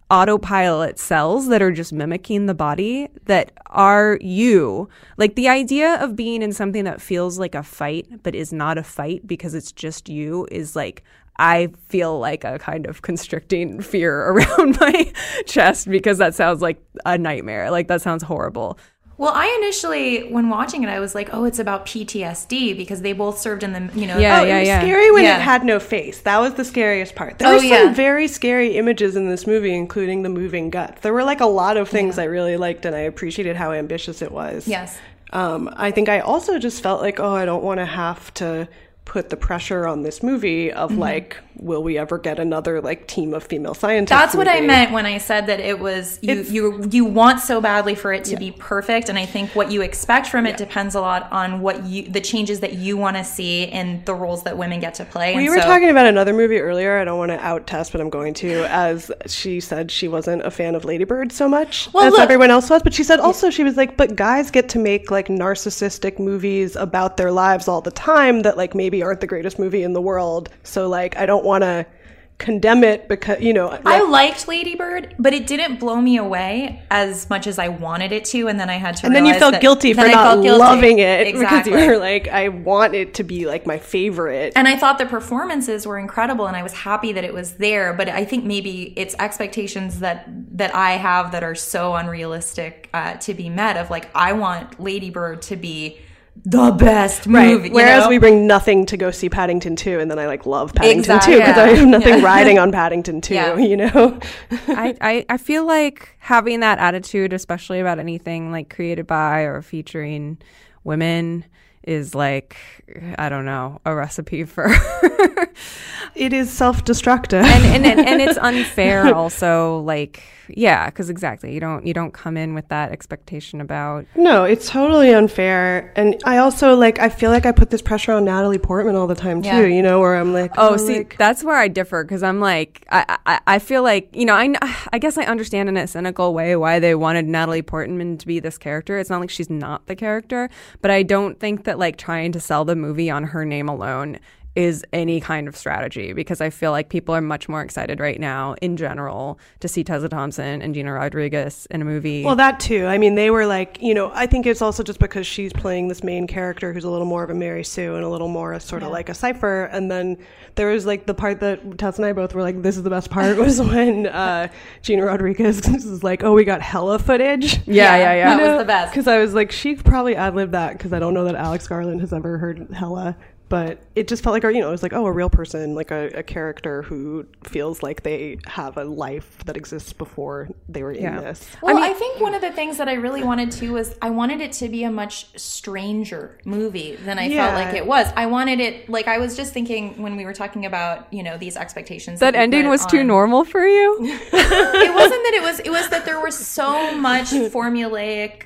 autopilot cells that are just mimicking the body that are you. Like the idea of being in something that feels like a fight but is not a fight because it's just you is like I feel like a kind of constricting fear around my chest because that sounds like a nightmare. Like that sounds horrible. Well, I initially, when watching it, I was like, oh, it's about PTSD because they both served in the, you know, Yeah, Oh, yeah, it was yeah. scary when Yeah. it had no face. That was the scariest part. There Oh, were some yeah. very scary images in this movie, including the moving guts. There were like a lot of things I really liked, and I appreciated how ambitious it was. Yes. Um, I think I also just felt like, oh, I don't want to have to put the pressure on this movie of Mm-hmm. like, will we ever get another like team of female scientists? That's what I meant when I said that it was you It's- you you want so badly for it to be perfect and I think what you expect from it depends a lot on what you the changes that you want to see in the roles that women get to play. We And were so- talking about another movie earlier. I don't want to out Tess, but I'm going to. As she said, she wasn't a fan of Lady Bird so much Well, as look- everyone else was. But she said also she was like, but guys get to make like narcissistic movies about their lives all the time that like maybe aren't the greatest movie in the world. So like, I don't want to condemn it because you know. I liked Lady Bird, but it didn't blow me away as much as I wanted it to, and then I had to. and then you felt that- guilty for not guilty. loving it exactly. because you were like, I want it to be like my favorite. And I thought the performances were incredible, and I was happy that it was there. But I think maybe it's expectations that that I have that are so unrealistic uh, to be met. Of like, I want Lady Bird to be the best movie. you Whereas know? we bring nothing to go see Paddington 2, and then I like love Paddington Exact- 2 because yeah. I have nothing Yeah. riding on Paddington 2, Yeah. you know? I, I, I feel like having that attitude, especially about anything like created by or featuring women, is like I don't know a recipe for it is self-destructive. and, and, and and it's unfair also like yeah because exactly you don't you don't come in with that expectation about No, it's totally unfair. And I also like I feel like I put this pressure on Natalie Portman all the time too, Yeah. you know, where I'm like, Oh, see, like- that's where I differ because I'm like, I, I, I feel like, you know, I, I guess I understand in a cynical way why they wanted Natalie Portman to be this character. It's not like she's not the character, but I don't think that like trying to sell the movie on her name alone is any kind of strategy because I feel like people are much more excited right now in general to see Tessa Thompson and Gina Rodriguez in a movie. Well, that too. I mean, they were like, you know, I think it's also just because she's playing this main character who's a little more of a Mary Sue and a little more sort of like a cipher. And then there was like the part that Tess and I both were like, this is the best part was when uh, Gina Rodriguez was like, oh, we got hella footage. yeah, yeah, yeah. That was the best. Because I was like, she probably ad libbed that because I don't know that Alex Garland has ever heard hella. But it just felt like, you know, it was like, oh, a real person, like a, a character who feels like they have a life that exists before they were Yeah. in this. Well, I, think one of the things that I really wanted to was I wanted it to be a much stranger movie than I Yeah. felt like it was. I wanted it like I was just thinking when we were talking about you know these expectations. that we ending put was too normal for you? It wasn't that it was. It was that there was so much formulaic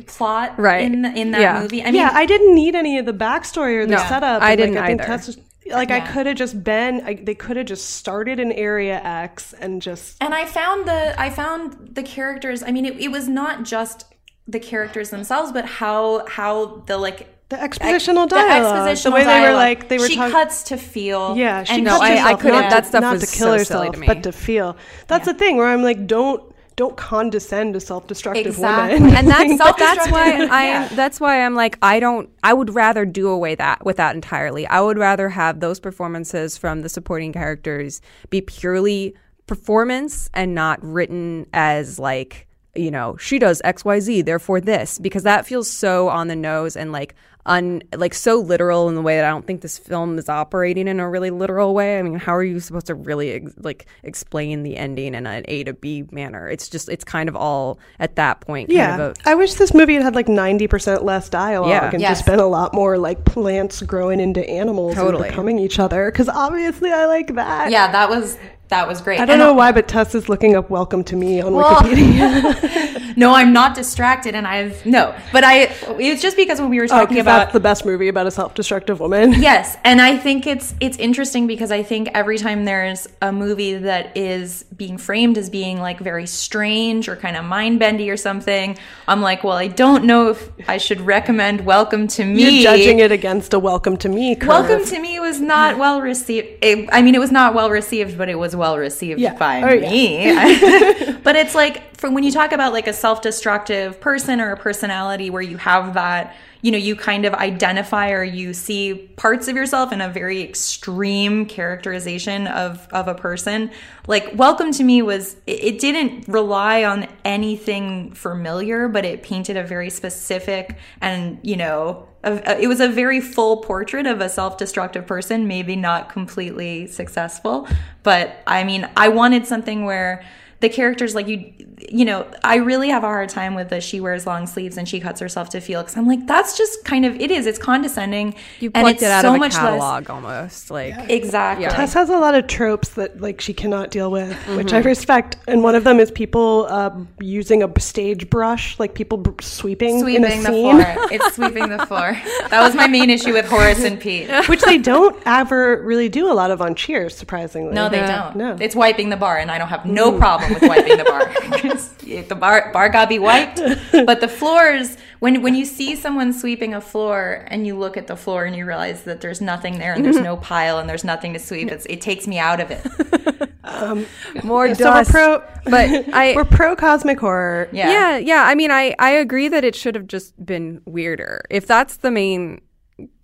plot Right. in in that Yeah. movie. I mean, yeah, I didn't need any of the backstory or the No, setup. I didn't like, I think either. Was- like I could have just been. I, they could have just started in Area X and just. and I found the I found the characters. I mean, it, it was not just the characters themselves, but how how the like The expositional the dialogue, expositional the way they were like, they were she talking. cuts to feel. Yeah, she and cuts No, I- I couldn't- not that stuff not was to so kill silly herself, to me. but to feel. That's the thing where I'm like, don't don't condescend to self-destructive Exactly. women. and that's but that's why Self-destructive. I Yeah. that's why I'm like I don't I would rather do away that with that entirely. I would rather have those performances from the supporting characters be purely performance and not written as like you know she does XYZ therefore this because that feels so on the nose and like un like so literal in the way that I don't think this film is operating in a really literal way. I mean, how are you supposed to really ex- like explain the ending in an A to B manner? It's just it's kind of all at that point. Kind Yeah, of a, I wish this movie had had like ninety percent less dialogue Yeah. and Yes. just been a lot more like plants growing into animals Totally. and becoming each other. Because obviously, I like that. Yeah, that was that was great. I don't And know why, but Tess is looking up "Welcome to Me" on Well- Wikipedia. No, I'm not distracted, and I've no. But I it's just because when we were Oh, about that's the best movie about a self-destructive woman. Yes, and I think it's it's interesting because I think every time there's a movie that is being framed as being like very strange or kind of mind bendy or something, I'm like, well, I don't know if I should recommend Welcome to Me. You're judging it against a "Welcome to Me." Curve. Welcome to Me was not well received. It- I mean, it was not well received, but it was well received Yeah. by Oh, yeah. me. but it's like from when you talk about like a self-destructive person or a personality where you have that, you know, you kind of identify or you see parts of yourself in a very extreme characterization of of a person. Like Welcome to Me was it, it didn't rely on anything familiar, but it painted a very specific and, you know, a, it was a very full portrait of a self-destructive person maybe not completely successful but i mean i wanted something where the characters like you you know i really have a hard time with the she wears long sleeves and she cuts herself to feel because i'm like that's just kind of it is it's condescending you and it's it out so of a much less- catalog almost like exactly Yeah. Tess has a lot of tropes that like she cannot deal with, which Mm-hmm. I respect. And one of them is people uh, using a stage brush, like people b- sweeping, in a sweeping the scene, floor it's sweeping the floor that was my main issue with horace and pete which they don't ever really do a lot of on Cheers. Surprisingly, No, they Yeah. don't. No. It's wiping the bar, and I don't have no problem with wiping the bar. 'Cause the bar bar got to be wiped, but the floors. When when you see someone sweeping a floor and you look at the floor and you realize that there's nothing there and there's mm-hmm. no pile and there's nothing to sweep, it's, it takes me out of it. Um, more So we're pro, but I we're pro cosmic horror. Yeah. yeah yeah i mean i i agree that it should have just been weirder if that's the main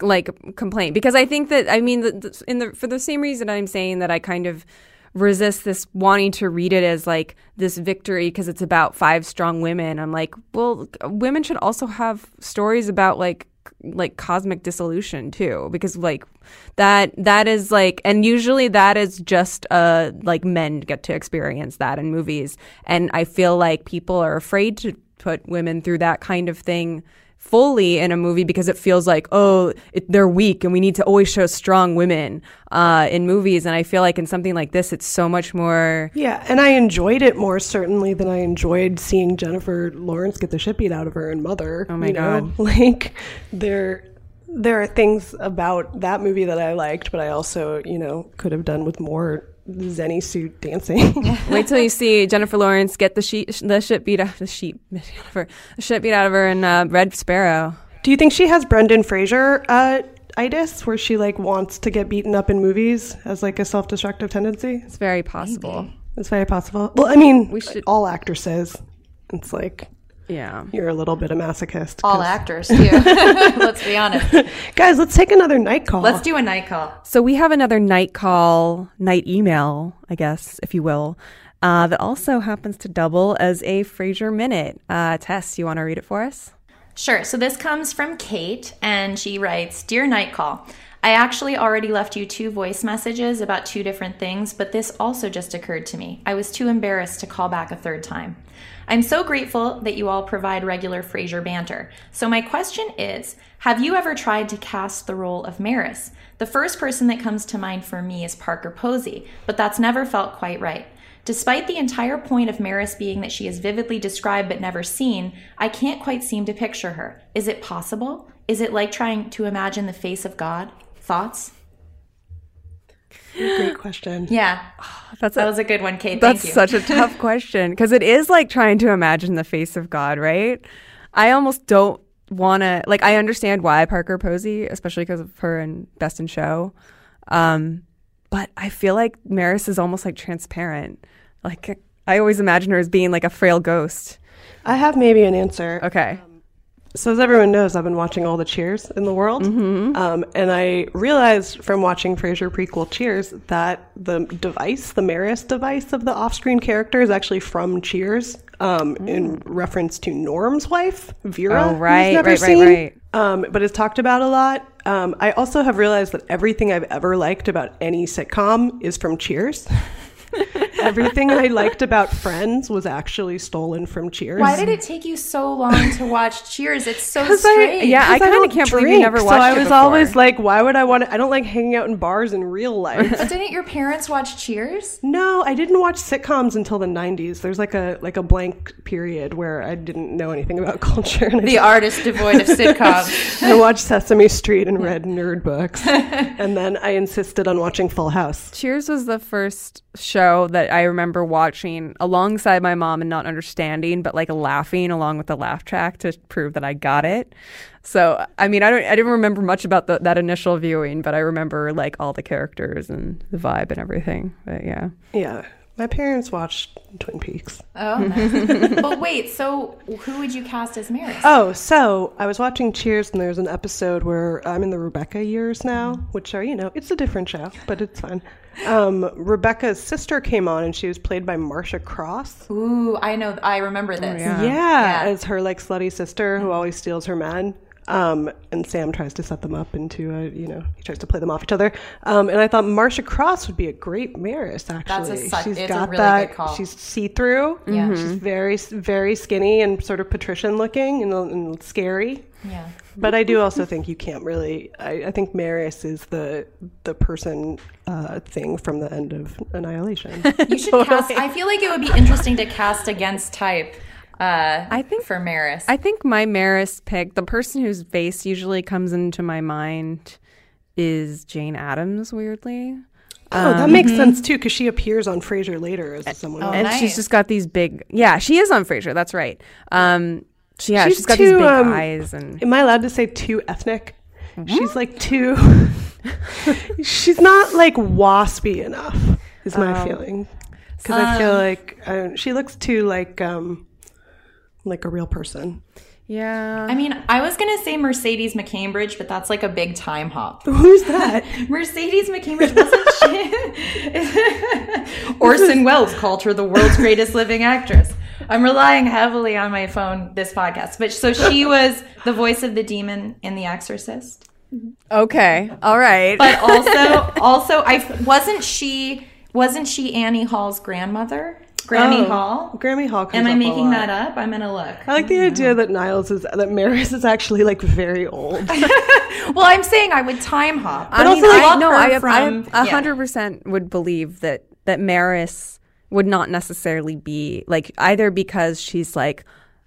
like complaint because i think that i mean the, the, in the for the same reason i'm saying that i kind of resist this wanting to read it as like this victory because it's about five strong women. I'm like well women should also have stories about like like cosmic dissolution too because like that that is like and usually that is just uh like men get to experience that in movies. And i feel like people are afraid to put women through that kind of thing fully in a movie because it feels like oh it, they're weak and we need to always show strong women uh, in movies and i feel like in something like this it's so much more Yeah, and I enjoyed it more certainly than I enjoyed seeing Jennifer Lawrence get the shit beat out of her and Mother. Oh my you know? God. Like there there are things about that movie that I liked, but I also, you know, could have done with more Zenny suit dancing. Wait till you see Jennifer Lawrence get the sheet, the shit beat out the sheet, Jennifer, the shit beat out of her in uh, Red Sparrow. Do you think she has Brendan Fraser uh itis where she like wants to get beaten up in movies as like a self-destructive tendency? It's very possible. It's very possible. Well, I mean, We should- all actresses. It's like Yeah. you're a little bit of a masochist. All 'cause- actors too. Let's be honest. Guys, let's take another night call. Let's do a night call. So we have another night call, night email, I guess, if you will, uh, that also happens to double as a Frasier minute. Uh, Tess, you want to read it for us? Sure. So this comes from Kate, and she writes Dear Night Call, I actually already left you two voice messages about two different things, but this also just occurred to me. I was too embarrassed to call back a third time. I'm so grateful that you all provide regular Frasier banter. So my question is, have you ever tried to cast the role of Maris? The first person that comes to mind for me is Parker Posey, but that's never felt quite right. Despite the entire point of Maris being that she is vividly described but never seen, I can't quite seem to picture her. Is it possible? Is it like trying to imagine the face of God? Thoughts? Great question. Yeah, That's that was a good one, Kate. That's you. such a tough question because it is like trying to imagine the face of God, right? I almost don't want to like. I understand why Parker Posey, especially because of her in Best in Show, um, but I feel like Maris is almost like transparent. Like I always imagine her as being like a frail ghost. I have maybe an answer. Okay, So, as everyone knows, I've been watching all the Cheers in the world. Um, and I realized from watching Frasier prequel Cheers that the device, the Maris device of the off screen character, is actually from Cheers um, in reference to Norm's wife, Vera. Oh, who's right, never right, right, seen, right. Um, but it's talked about a lot. Um, I also have realized that everything I've ever liked about any sitcom is from Cheers. everything I liked about Friends was actually stolen from Cheers. Why did it take you so long to watch Cheers? It's so 'Cause I- strange. yeah, I kind of don't can't believe you drink, never so I was before. always like, why would I want to? I don't like hanging out in bars in real life. But didn't your parents watch Cheers? no, I didn't watch sitcoms until the '90s. There's like a like a blank period where I didn't know anything about culture. And I The artist devoid of sitcoms. I watched Sesame Street and read nerd books, and then I insisted on watching Full House. Cheers was the first show that I remember watching alongside my mom and not understanding, but like laughing along with the laugh track to prove that I got it. So, I mean, I don't, I didn't remember much about the, that initial viewing, but I remember like all the characters and the vibe and everything. But yeah, Yeah, my parents watched Twin Peaks. Oh, nice. but wait, so who would you cast as Maris? Oh, so I was watching Cheers, and there's an episode where I'm in the Rebecca years now, which are, you know, it's a different show, but it's fine. Um, Rebecca's sister came on, and she was played by Marcia Cross. Ooh, I know. I remember this. yeah. Yeah, as her like slutty sister who always steals her man. Um, and Sam tries to set them up into a, you know, he tries to play them off each other. Um, and I thought Marcia Cross would be a great Maris. Actually, su- she's it's a got really that. good call. She's see through. Yeah. she's very, very skinny and sort of patrician looking and, and scary. Yeah. But I do also think you can't really. I, I think Maris is the the person uh, thing from the end of Annihilation. You should cast. I feel like it would be interesting to cast against type. Uh, I think- for Maris. I think my Maris pick, the person whose face usually comes into my mind is Jane Adams, weirdly. oh, that makes sense too because she appears on Frasier later as someone. else. and nice. she's just got these big yeah she is on frasier that's right um she, yeah She's she's got these big um, eyes and Am I allowed to say too ethnic? Mm-hmm. She's like too. she's not like waspy enough. Is my Oh. feeling because I Um, feel like uh, she looks too like um like a real person. yeah I mean, I was gonna say Mercedes McCambridge, but that's like a big time hop. Who's that? Mercedes McCambridge wasn't she? Orson Welles called her the world's greatest living actress. I'm relying heavily on my phone this podcast, but so she was the voice of the demon in The Exorcist. okay all right But also, also, I wasn't she wasn't she Annie Hall's grandmother? Grammy Oh, Hall. Grammy Hall. Comes Am I up a making lot. that up? I'm gonna look. I like the idea that Niles is that Maris is actually like very old. Well, I'm saying I would time hop. I also, mean, like, I, no, her I have, I from- have yeah. hundred percent would believe that that Maris would not necessarily be like either because she's like,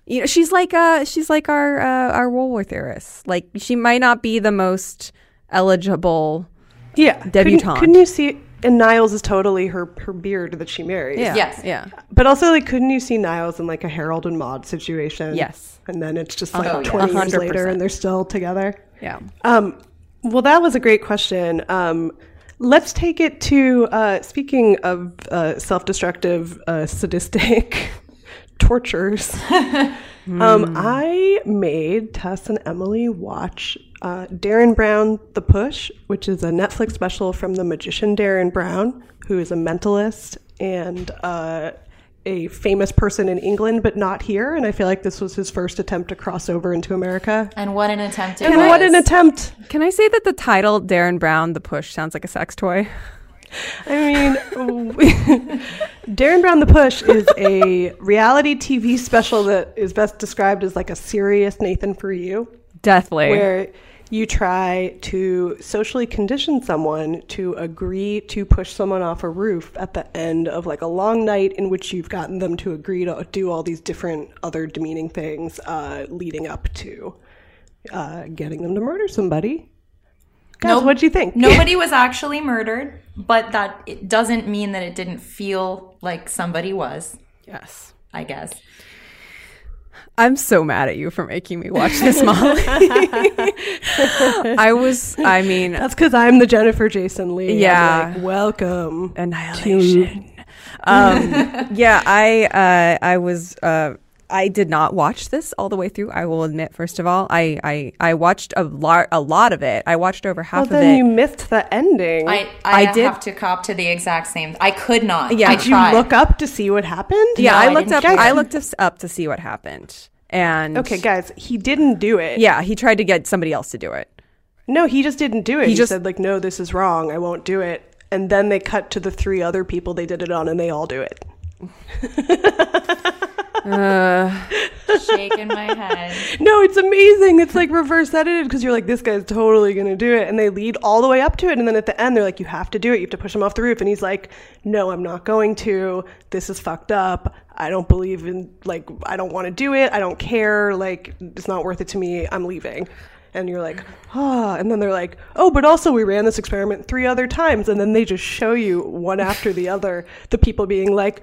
you know, she's like uh she's like our uh, our World War theorist. Like she might not be the most eligible. yeah, Debutante. Couldn't, couldn't you see? And Niles is totally her her beard that she marries. Yeah. Yes. Yeah. But also, like, couldn't you see Niles in like a Harold and Maude situation? Yes. And then it's just like Oh, yeah. 20 years 100%. later and they're still together. Yeah. Um, well, that was a great question. Um, let's take it to uh, speaking of uh, self destructive, uh, sadistic tortures. um, I made Tess and Emily watch uh, Derren Brown The Push, which is a Netflix special from the magician Derren Brown, who is a mentalist and uh, a famous person in England, but not here. And I feel like this was his first attempt to cross over into America. And what an attempt it And was. what an attempt! Can I say that the title Derren Brown the Push sounds like a sex toy? I mean, Derren Brown the Push is a reality TV special that is best described as like a serious Nathan for you, Deathly. where you try to socially condition someone to agree to push someone off a roof at the end of like a long night in which you've gotten them to agree to do all these different other demeaning things uh, leading up to uh, getting them to murder somebody. Guys, Nope. what'd you think? Nobody was actually murdered, but that it doesn't mean that it didn't feel like somebody was. yes. I guess. I'm so mad at you for making me watch this, Molly. I was, I mean, That's because I'm the Jennifer Jason Lee. Yeah. like, welcome. annihilation. um, yeah, I, uh, I was, uh, I did not watch this all the way through. I will admit, first of all, I, I, I watched a lot, a lot of it. I watched over Well, half of it. then you missed the ending. I, I, I did- have to cop to the exact same. I could not. Yeah. I Did Did you look up to see what happened? yeah, No, I I looked up. didn't. I looked up to see what happened, and Okay, guys, he didn't do it. yeah, he tried to get somebody else to do it. No, he just didn't do it. He He, just- said like, "No, this is wrong. I won't do it." And then they cut to the three other people they did it on, and they all do it. shaking my head. No, it's amazing. It's like reverse edited because you're like, this guy's totally gonna do it, and they lead all the way up to it, and then at the end they're like, you have to do it. You have to push him off the roof, and he's like, no, I'm not going to. This is fucked up. I don't believe in like I don't want to do it. I don't care. Like it's not worth it to me. I'm leaving. And you're like, ah, and then they're like, oh, but also we ran this experiment three other times, and then they just show you one after the other the people being like,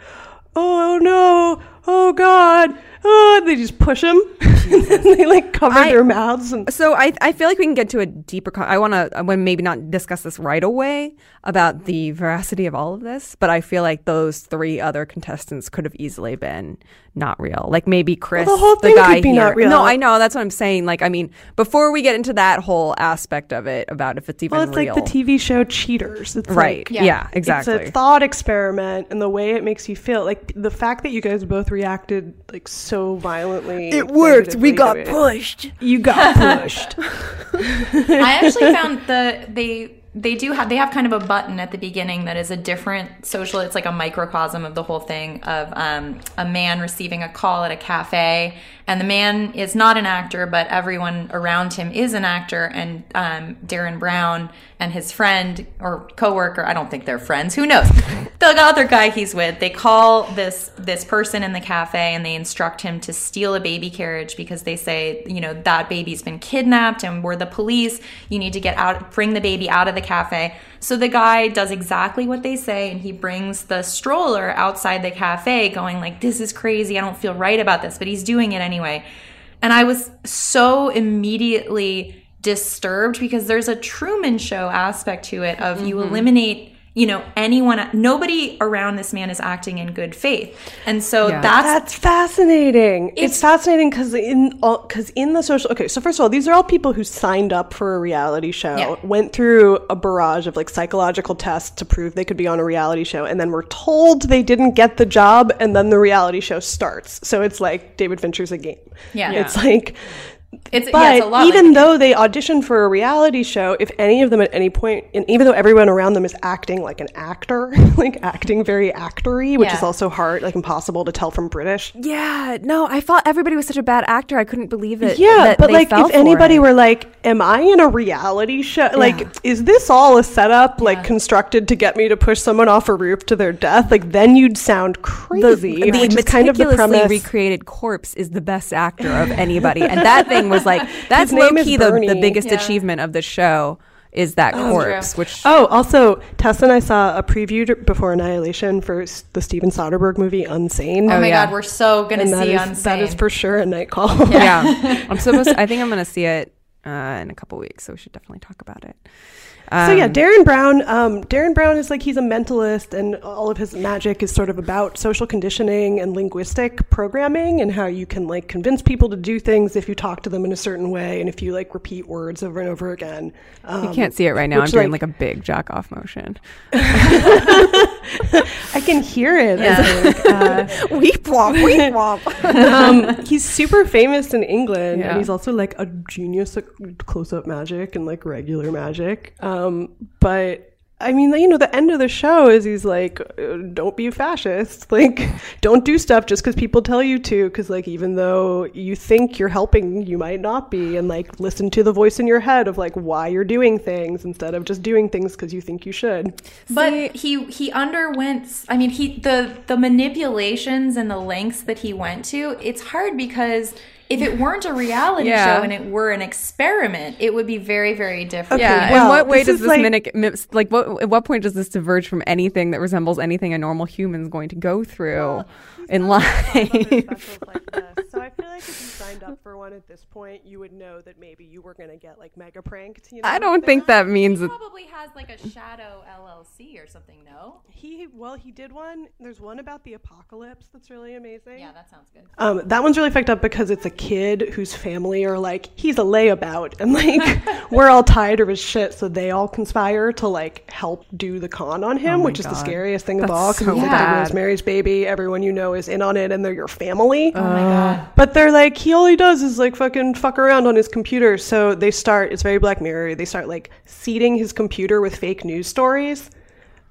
oh no, oh god, oh, and they just push them, and then they like cover I- their mouths and So I, I feel like we can get to a deeper. Con- I want to. I want maybe not discuss this right away about the veracity of all of this, but I feel like those three other contestants could have easily been not real. Like maybe Chris, the whole thing guy could be here. not real. No, I know that's what I'm saying. Like I mean, before we get into that whole aspect of it about if it's even well, it's real, like the TV show Cheaters. It's right? Like, yeah. Yeah. exactly. It's a thought experiment, and the way it makes you feel, like the fact that you guys both reacted like so violently. It worked. We got pushed. You got pushed. I actually found the they they do have they have kind of a button at the beginning that is a different social. It's like a microcosm of the whole thing of um, a man receiving a call at a cafe, and the man is not an actor, but everyone around him is an actor. And um, Derren Brown and his friend or coworker, I don't think they're friends. Who knows? the other guy he's with, they call this this person in the cafe and they instruct him to steal a baby carriage because they say, you know, that baby's been kidnapped and we're the police. You need to get out, bring the baby out of the cafe. So the guy does exactly what they say and he brings the stroller outside the cafe going like, this is crazy. I don't feel right about this, but he's doing it anyway. And I was so immediately disturbed because there's a Truman Show aspect to it of you mm-hmm. eliminate, you know, anyone, nobody around this man is acting in good faith. And so Yeah. that's, That's fascinating. It's, It's- fascinating because in all because in the social okay, so first of all, these are all people who signed up for a reality show, Yeah. went through a barrage of like psychological tests to prove they could be on a reality show, and then were told they didn't get the job, and then the reality show starts. So it's like David Fincher's a game. Yeah. It's like It's But yeah, it's a lot even like- though they audition for a reality show, if any of them at any point, and even though everyone around them is acting like an actor, like acting very actory, which Yeah. is also hard, like impossible to tell from British. Yeah, no, I thought everybody was such a bad actor. I couldn't believe it. Yeah, but like if anybody it. were like, "Am I in a reality show? Like, is this all a setup, like constructed to get me to push someone off a roof to their death?" Like, then you'd sound crazy. the is kind of the premise. recreated corpse is the best actor of anybody, and that thing was like that's His low key the, the biggest Yeah. achievement of the show is that corpse, which Oh, also, Tessa and I saw a preview before Annihilation for the Steven Soderbergh movie Unsane. Oh, my god, we're so gonna And see is- Unsane. That is for sure a night call. yeah. I'm supposed. To, I think I'm going to see it uh, in a couple weeks, so we should definitely talk about it. So yeah, Um, Derren Brown. Um, Derren Brown is like he's a mentalist, and all of his magic is sort of about social conditioning and linguistic programming, and how you can like convince people to do things if you talk to them in a certain way, and if you like repeat words over and over again. Um, you can't see it right now. I'm doing like, a big jack off motion. I can hear it. I think. Uh, weep womp, weep womp. um, he's super famous in England, Yeah. and he's also like a genius at close-up magic and like regular magic. Um, but I mean, you know, the end of the show is he's like, uh, "Don't be a fascist. Like, don't do stuff just because people tell you to. Because like, even though you think you're helping, you might not be. And like, listen to the voice in your head of like why you're doing things instead of just doing things because you think you should." But he he underwent. I mean, he the the manipulations and the lengths that he went to. It's hard because if it weren't a reality Yeah. show and it were an experiment, it would be very very different. yeah. in what way does this like- mimic, mims- like what? At what point does this diverge from anything that resembles anything a normal human's going to go through in life? so I feel like if you signed up for one at this point, you would know that maybe you were gonna get like mega pranked. You know? I don't think that means that. probably has like a shadow LLC or something. No. He well, he did one. There's one about the apocalypse that's really amazing. Yeah, that sounds good. Um, that one's really fucked up because it's a kid whose family are like, he's a layabout, and like we're all tired of his shit, so they all conspire to like help do the con on him, Oh my which is the scariest thing That's of all. Because so it's like. Rosemary's Baby, everyone you know is in on it, and they're your family. Oh my god. But they're like, he all he does is like fucking fuck around on his computer. So they start, it's very Black Mirror. They start like seeding his computer with fake news stories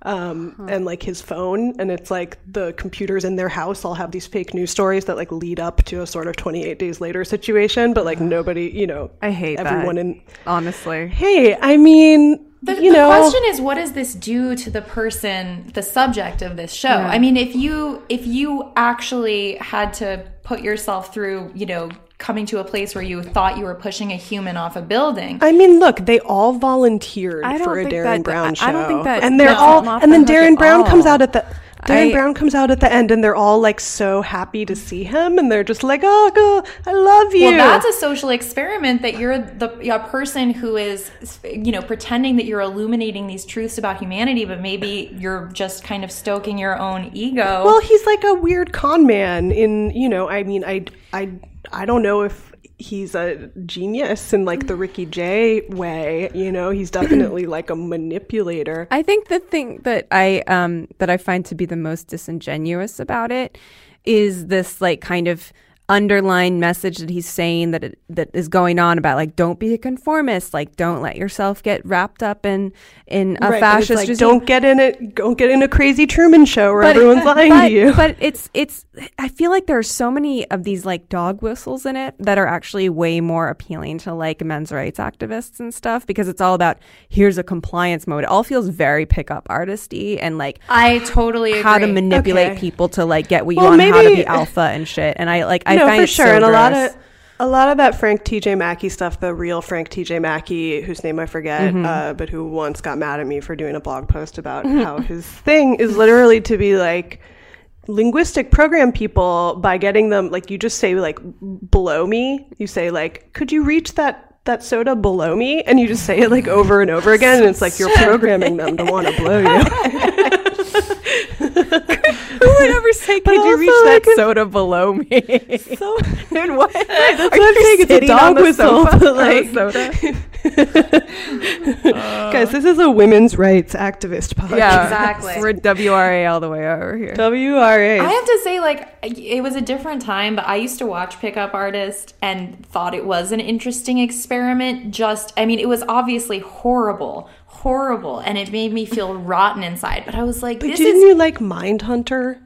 um, and like his phone. And it's like the computers in their house all have these fake news stories that like lead up to a sort of 28 days later situation. But like nobody, you know, I hate everyone that. in. honestly. Hey, I mean, The, you the question is, what does this do to the person, the subject of this show? Yeah. I mean, if you if you actually had to put yourself through, you know, coming to a place where you thought you were pushing a human off a building, I mean, look, they all volunteered for a Derren that- Brown show. I don't think that and they're lets all, and then Derren at Brown comes out at the. Derren I- Brown comes out at the end, and they're all like so happy to see him, and they're just like, "Oh, go, I love you." Well, that's a social experiment that you're the a person who is, you know, pretending that you're illuminating these truths about humanity, but maybe you're just kind of stoking your own ego. well, he's like a weird con man. In you know, I mean, I, I, I don't know if he's a genius in like the Ricky Jay way. You know, he's definitely like a manipulator. I think the thing that I um that I find to be the most disingenuous about it is this like kind of underlying message that he's saying that it, that is going on about like don't be a conformist like don't let yourself get wrapped up in in a Right, fascist like, don't get in it. Don't get in a crazy Truman show where But- everyone's lying but, to you. But it's it's I feel like there are so many of these like dog whistles in it that are actually way more appealing to like men's rights activists and stuff because it's all about here's a compliance mode. It all feels very pickup artisty and like I totally agree. how to manipulate Okay. people to like get what you Well, want, how to be alpha and shit. And I like I no, for sure, so and a lot of a lot of that Frank T.J. Mackey stuff, the real Frank T.J. Mackey, whose name I forget, Mm-hmm. uh, but who once got mad at me for doing a blog post about how his thing is literally to be like linguistic program people by getting them like you just say like below me you say like could you reach that that soda below me and you just say it like over and over again and it's like you're programming them to want to blow you Who would ever say, But "Could you reach also, that like, if- soda below me?" so and what? that's Are what I'm you saying it's a sitting on dog the whistle but on the like soda? Uh, Guys, this is a women's rights activist podcast. Yeah, Exactly. We're WRA all the way over here. WRA. I have to say, like, it was a different time, but I used to watch Pickup Artist and thought it was an interesting experiment. Just, I mean, it was obviously horrible, horrible, and it made me feel rotten inside. But I was like, but this didn't is. you like Mindhunter?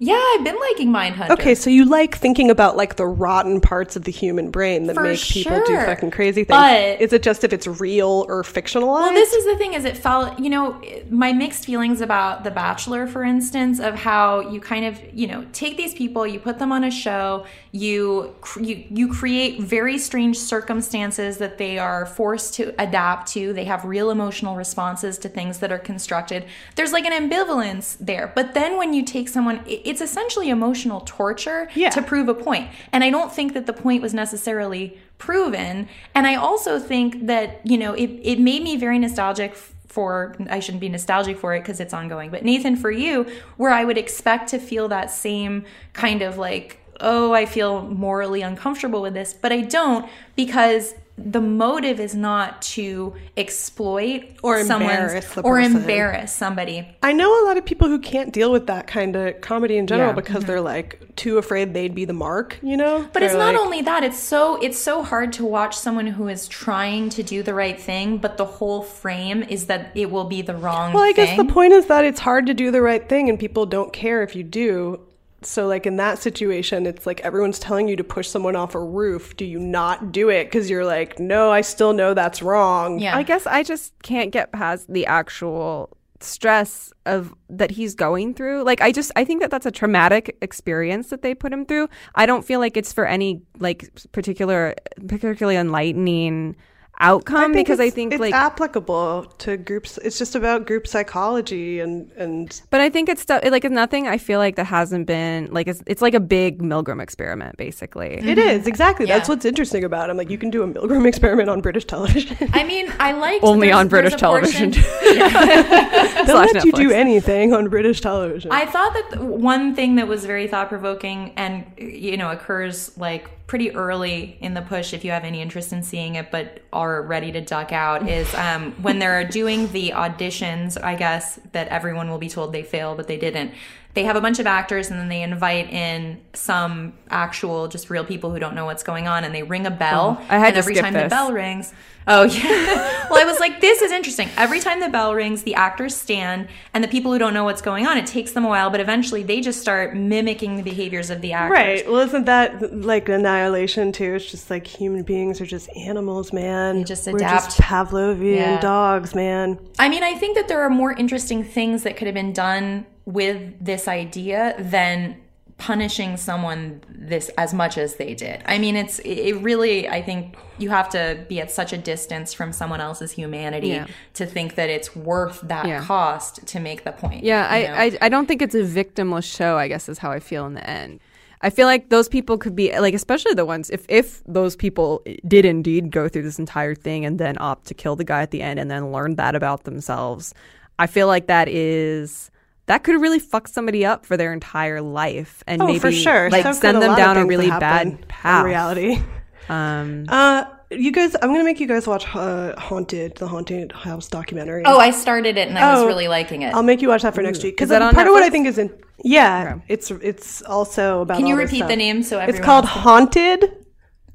Yeah, I've been liking Mindhunter. Okay, so you like thinking about like the rotten parts of the human brain that For make people do fucking crazy things. But- is it just if it's real or fictionalized? Well, this is the thing: is it felt, you know, my mixed feelings about The Bachelor, for instance, of how you kind of, you know, take these people, you put them on a show, you you you create very strange circumstances that they are forced to adapt to. They have real emotional responses to things that are constructed. There's like an ambivalence there, but then when you take someone, it's essentially emotional torture Yeah. to prove a point. And I don't think that the point was necessarily proven. And I also think that, you know, it, it made me very nostalgic for, I shouldn't be nostalgic for it because it's ongoing, but Nathan, for you, where I would expect to feel that same kind of like, oh, I feel morally uncomfortable with this, but I don't because the motive is not to exploit Or embarrass the or embarrass somebody. I know a lot of people who can't deal with that kind of comedy in general Yeah. because mm-hmm. they're like too afraid they'd be the mark, you know? But it's They're not like- only that, it's so it's so hard to watch someone who is trying to do the right thing, but the whole frame is that it will be the wrong thing. Well, I thing. guess the point is that it's hard to do the right thing and people don't care if you do. So, like in that situation, it's like everyone's telling you to push someone off a roof. Do you not do it? Because you're like, no, I still know that's wrong. Yeah. I guess I just can't get past the actual stress of that he's going through. Like I just I think that that's a traumatic experience that they put him through. I don't feel like it's for any like particular particularly enlightening outcome because I think it's like applicable to groups. It's just about group psychology and and But I think it's stuff like it's nothing. I feel like that hasn't been like it's it's like a big Milgram experiment, basically. it is exactly that's Mm-hmm. What's interesting about it. I'm like, you can do a Milgram experiment on British television. I mean, I like Only on British television. They'll Slash let you do anything on British television. I thought that one thing that was very thought provoking and you know occurs like pretty early in the push if you have any interest in seeing it but are ready to duck out is um, when they're doing the auditions I guess that everyone will be told they fail but they didn't. They have a bunch of actors and then they invite in some actual just real people who don't know what's going on and they ring a bell. Oh, I had and to every skip time the bell rings oh yeah well i was like this is interesting every time the bell rings the actors stand and the people who don't know what's going on it takes them a while but eventually they just start mimicking the behaviors of the actors Right. Well, isn't that like annihilation too? It's just like human beings are just animals, man. They just We're adapt. just Pavlovian Yeah. dogs, man. I mean, I think that there are more interesting things that could have been done with this idea than punishing someone this as much as they did. I mean, it's it really I think you have to be at such a distance from someone else's humanity Yeah. to think that it's worth that Yeah. cost to make the point. Yeah. I, I I don't think it's a victimless show. I guess is how I feel in the end. I feel like those people could be like, especially the ones if if those people did indeed go through this entire thing and then opt to kill the guy at the end and then learn that about themselves. I feel like that is that could really fuck somebody up for their entire life and Oh, maybe for sure. like So send them lot down a really that happen bad in path. reality. Um, Uh, you guys, I'm gonna make you guys watch uh, Haunted, the Haunted House documentary. Oh, I started it and I was Oh, really liking it. I'll make you watch that for next week because Is that on part of what I think is in. Yeah, it's it's also about. Can you all this repeat stuff. the name so everyone? It's called else Haunted.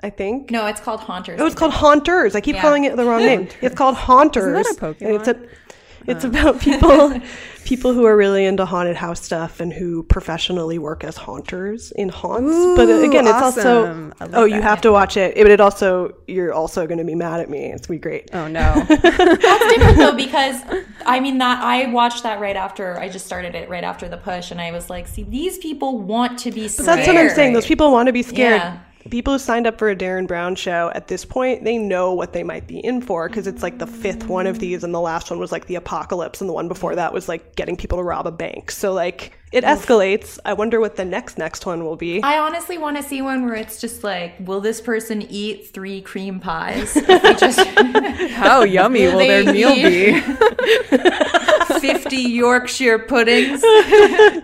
I think. No, it's called Haunters. Oh, it's called Haunters. I keep Yeah. calling it the wrong name. It's called Haunters. Isn't that a And it's a, Pokemon? it's about people people who are really into haunted house stuff and who professionally work as haunters in haunts. but uh, again, it's awesome. Also love oh, you have to watch it. But it also you're also going to be mad at me. It's gonna be great. oh no. That's different though because I mean that I watched that right after I just started it right after the push and I was like, see, these people want to be But scared. that's what I'm saying. Those people want to be scared. Yeah. People who signed up for a Derren Brown show at this point, they know what they might be in for because it's like the fifth one of these, and the last one was like the apocalypse, and the one before that was like getting people to rob a bank. So like it escalates. I wonder what the next next one will be. I honestly want to see one where it's just like, will this person eat three cream pies? Just How yummy will their meal be? fifty Yorkshire puddings.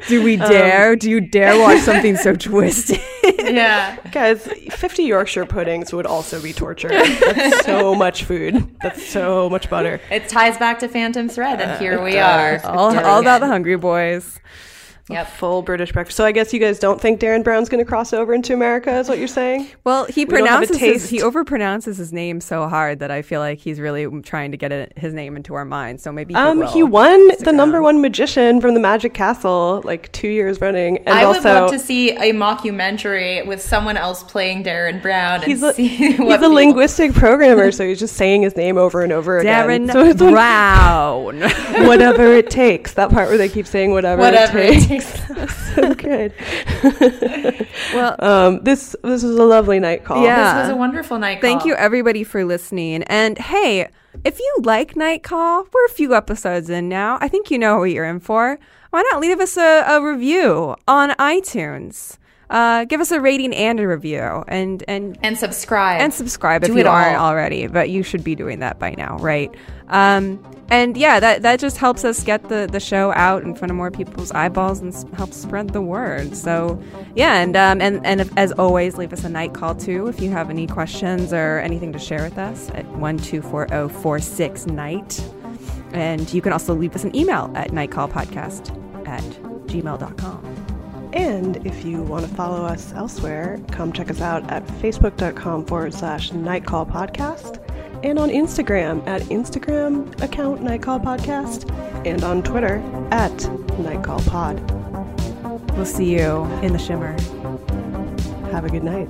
Do we um, dare? Do you dare watch something so twisted? Yeah. Guys, 50 Yorkshire puddings would also be torture. That's so much food. That's so much butter. It ties back to Phantom Thread, and uh, here we does. are. all, all about the Hungry Boys. Yep. Full British breakfast. So I guess you guys don't think Derren Brown's going to cross over into America, is what you're saying? Well, he We don't pronounces his, he overpronounces his name so hard that I feel like he's really trying to get it, his name into our minds. So maybe Um, will he won stick the number one magician from the Magic Castle like two years running, and I would love to see a mockumentary with someone else playing Derren Brown and he's a, see he's what a linguistic programmer, so he's just saying his name over and over Derren again. So it's like, Brown. whatever it takes. That part where they keep saying whatever, Whatever it it takes. so good. well, Um, this this was a lovely night call. Yeah. This was a wonderful night. Thank call. you, everybody, for listening. And hey, if you like Night Call, we're a few episodes in now. I think you know what you're in for. Why not leave us a, a review on iTunes? Uh, give us a rating and a review, and and And subscribe. and subscribe if you aren't all. already. But you should be doing that by now, right? Um, and yeah, that that just helps us get the the show out in front of more people's eyeballs and s- helps spread the word. So yeah, and um, and and if, as always, leave us a night call too if you have any questions or anything to share with us at one two four zero four six night. And you can also leave us an email at nightcallpodcast at gmail.com. And if you want to follow us elsewhere, come check us out at facebook.com forward slash nightcall podcast and on Instagram at Instagram account nightcall podcast and on Twitter at nightcall pod. We'll see you in the shimmer. Have a good night.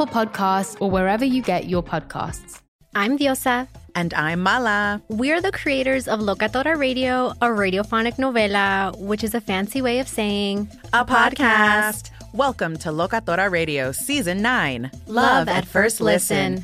Podcasts, or wherever you get your podcasts. I'm Diosa. And I'm Mala. We're the creators of Locatora Radio, a radiophonic novela, which is a fancy way of saying A podcast. Welcome to Locatora Radio Season 9 Love at First Listen.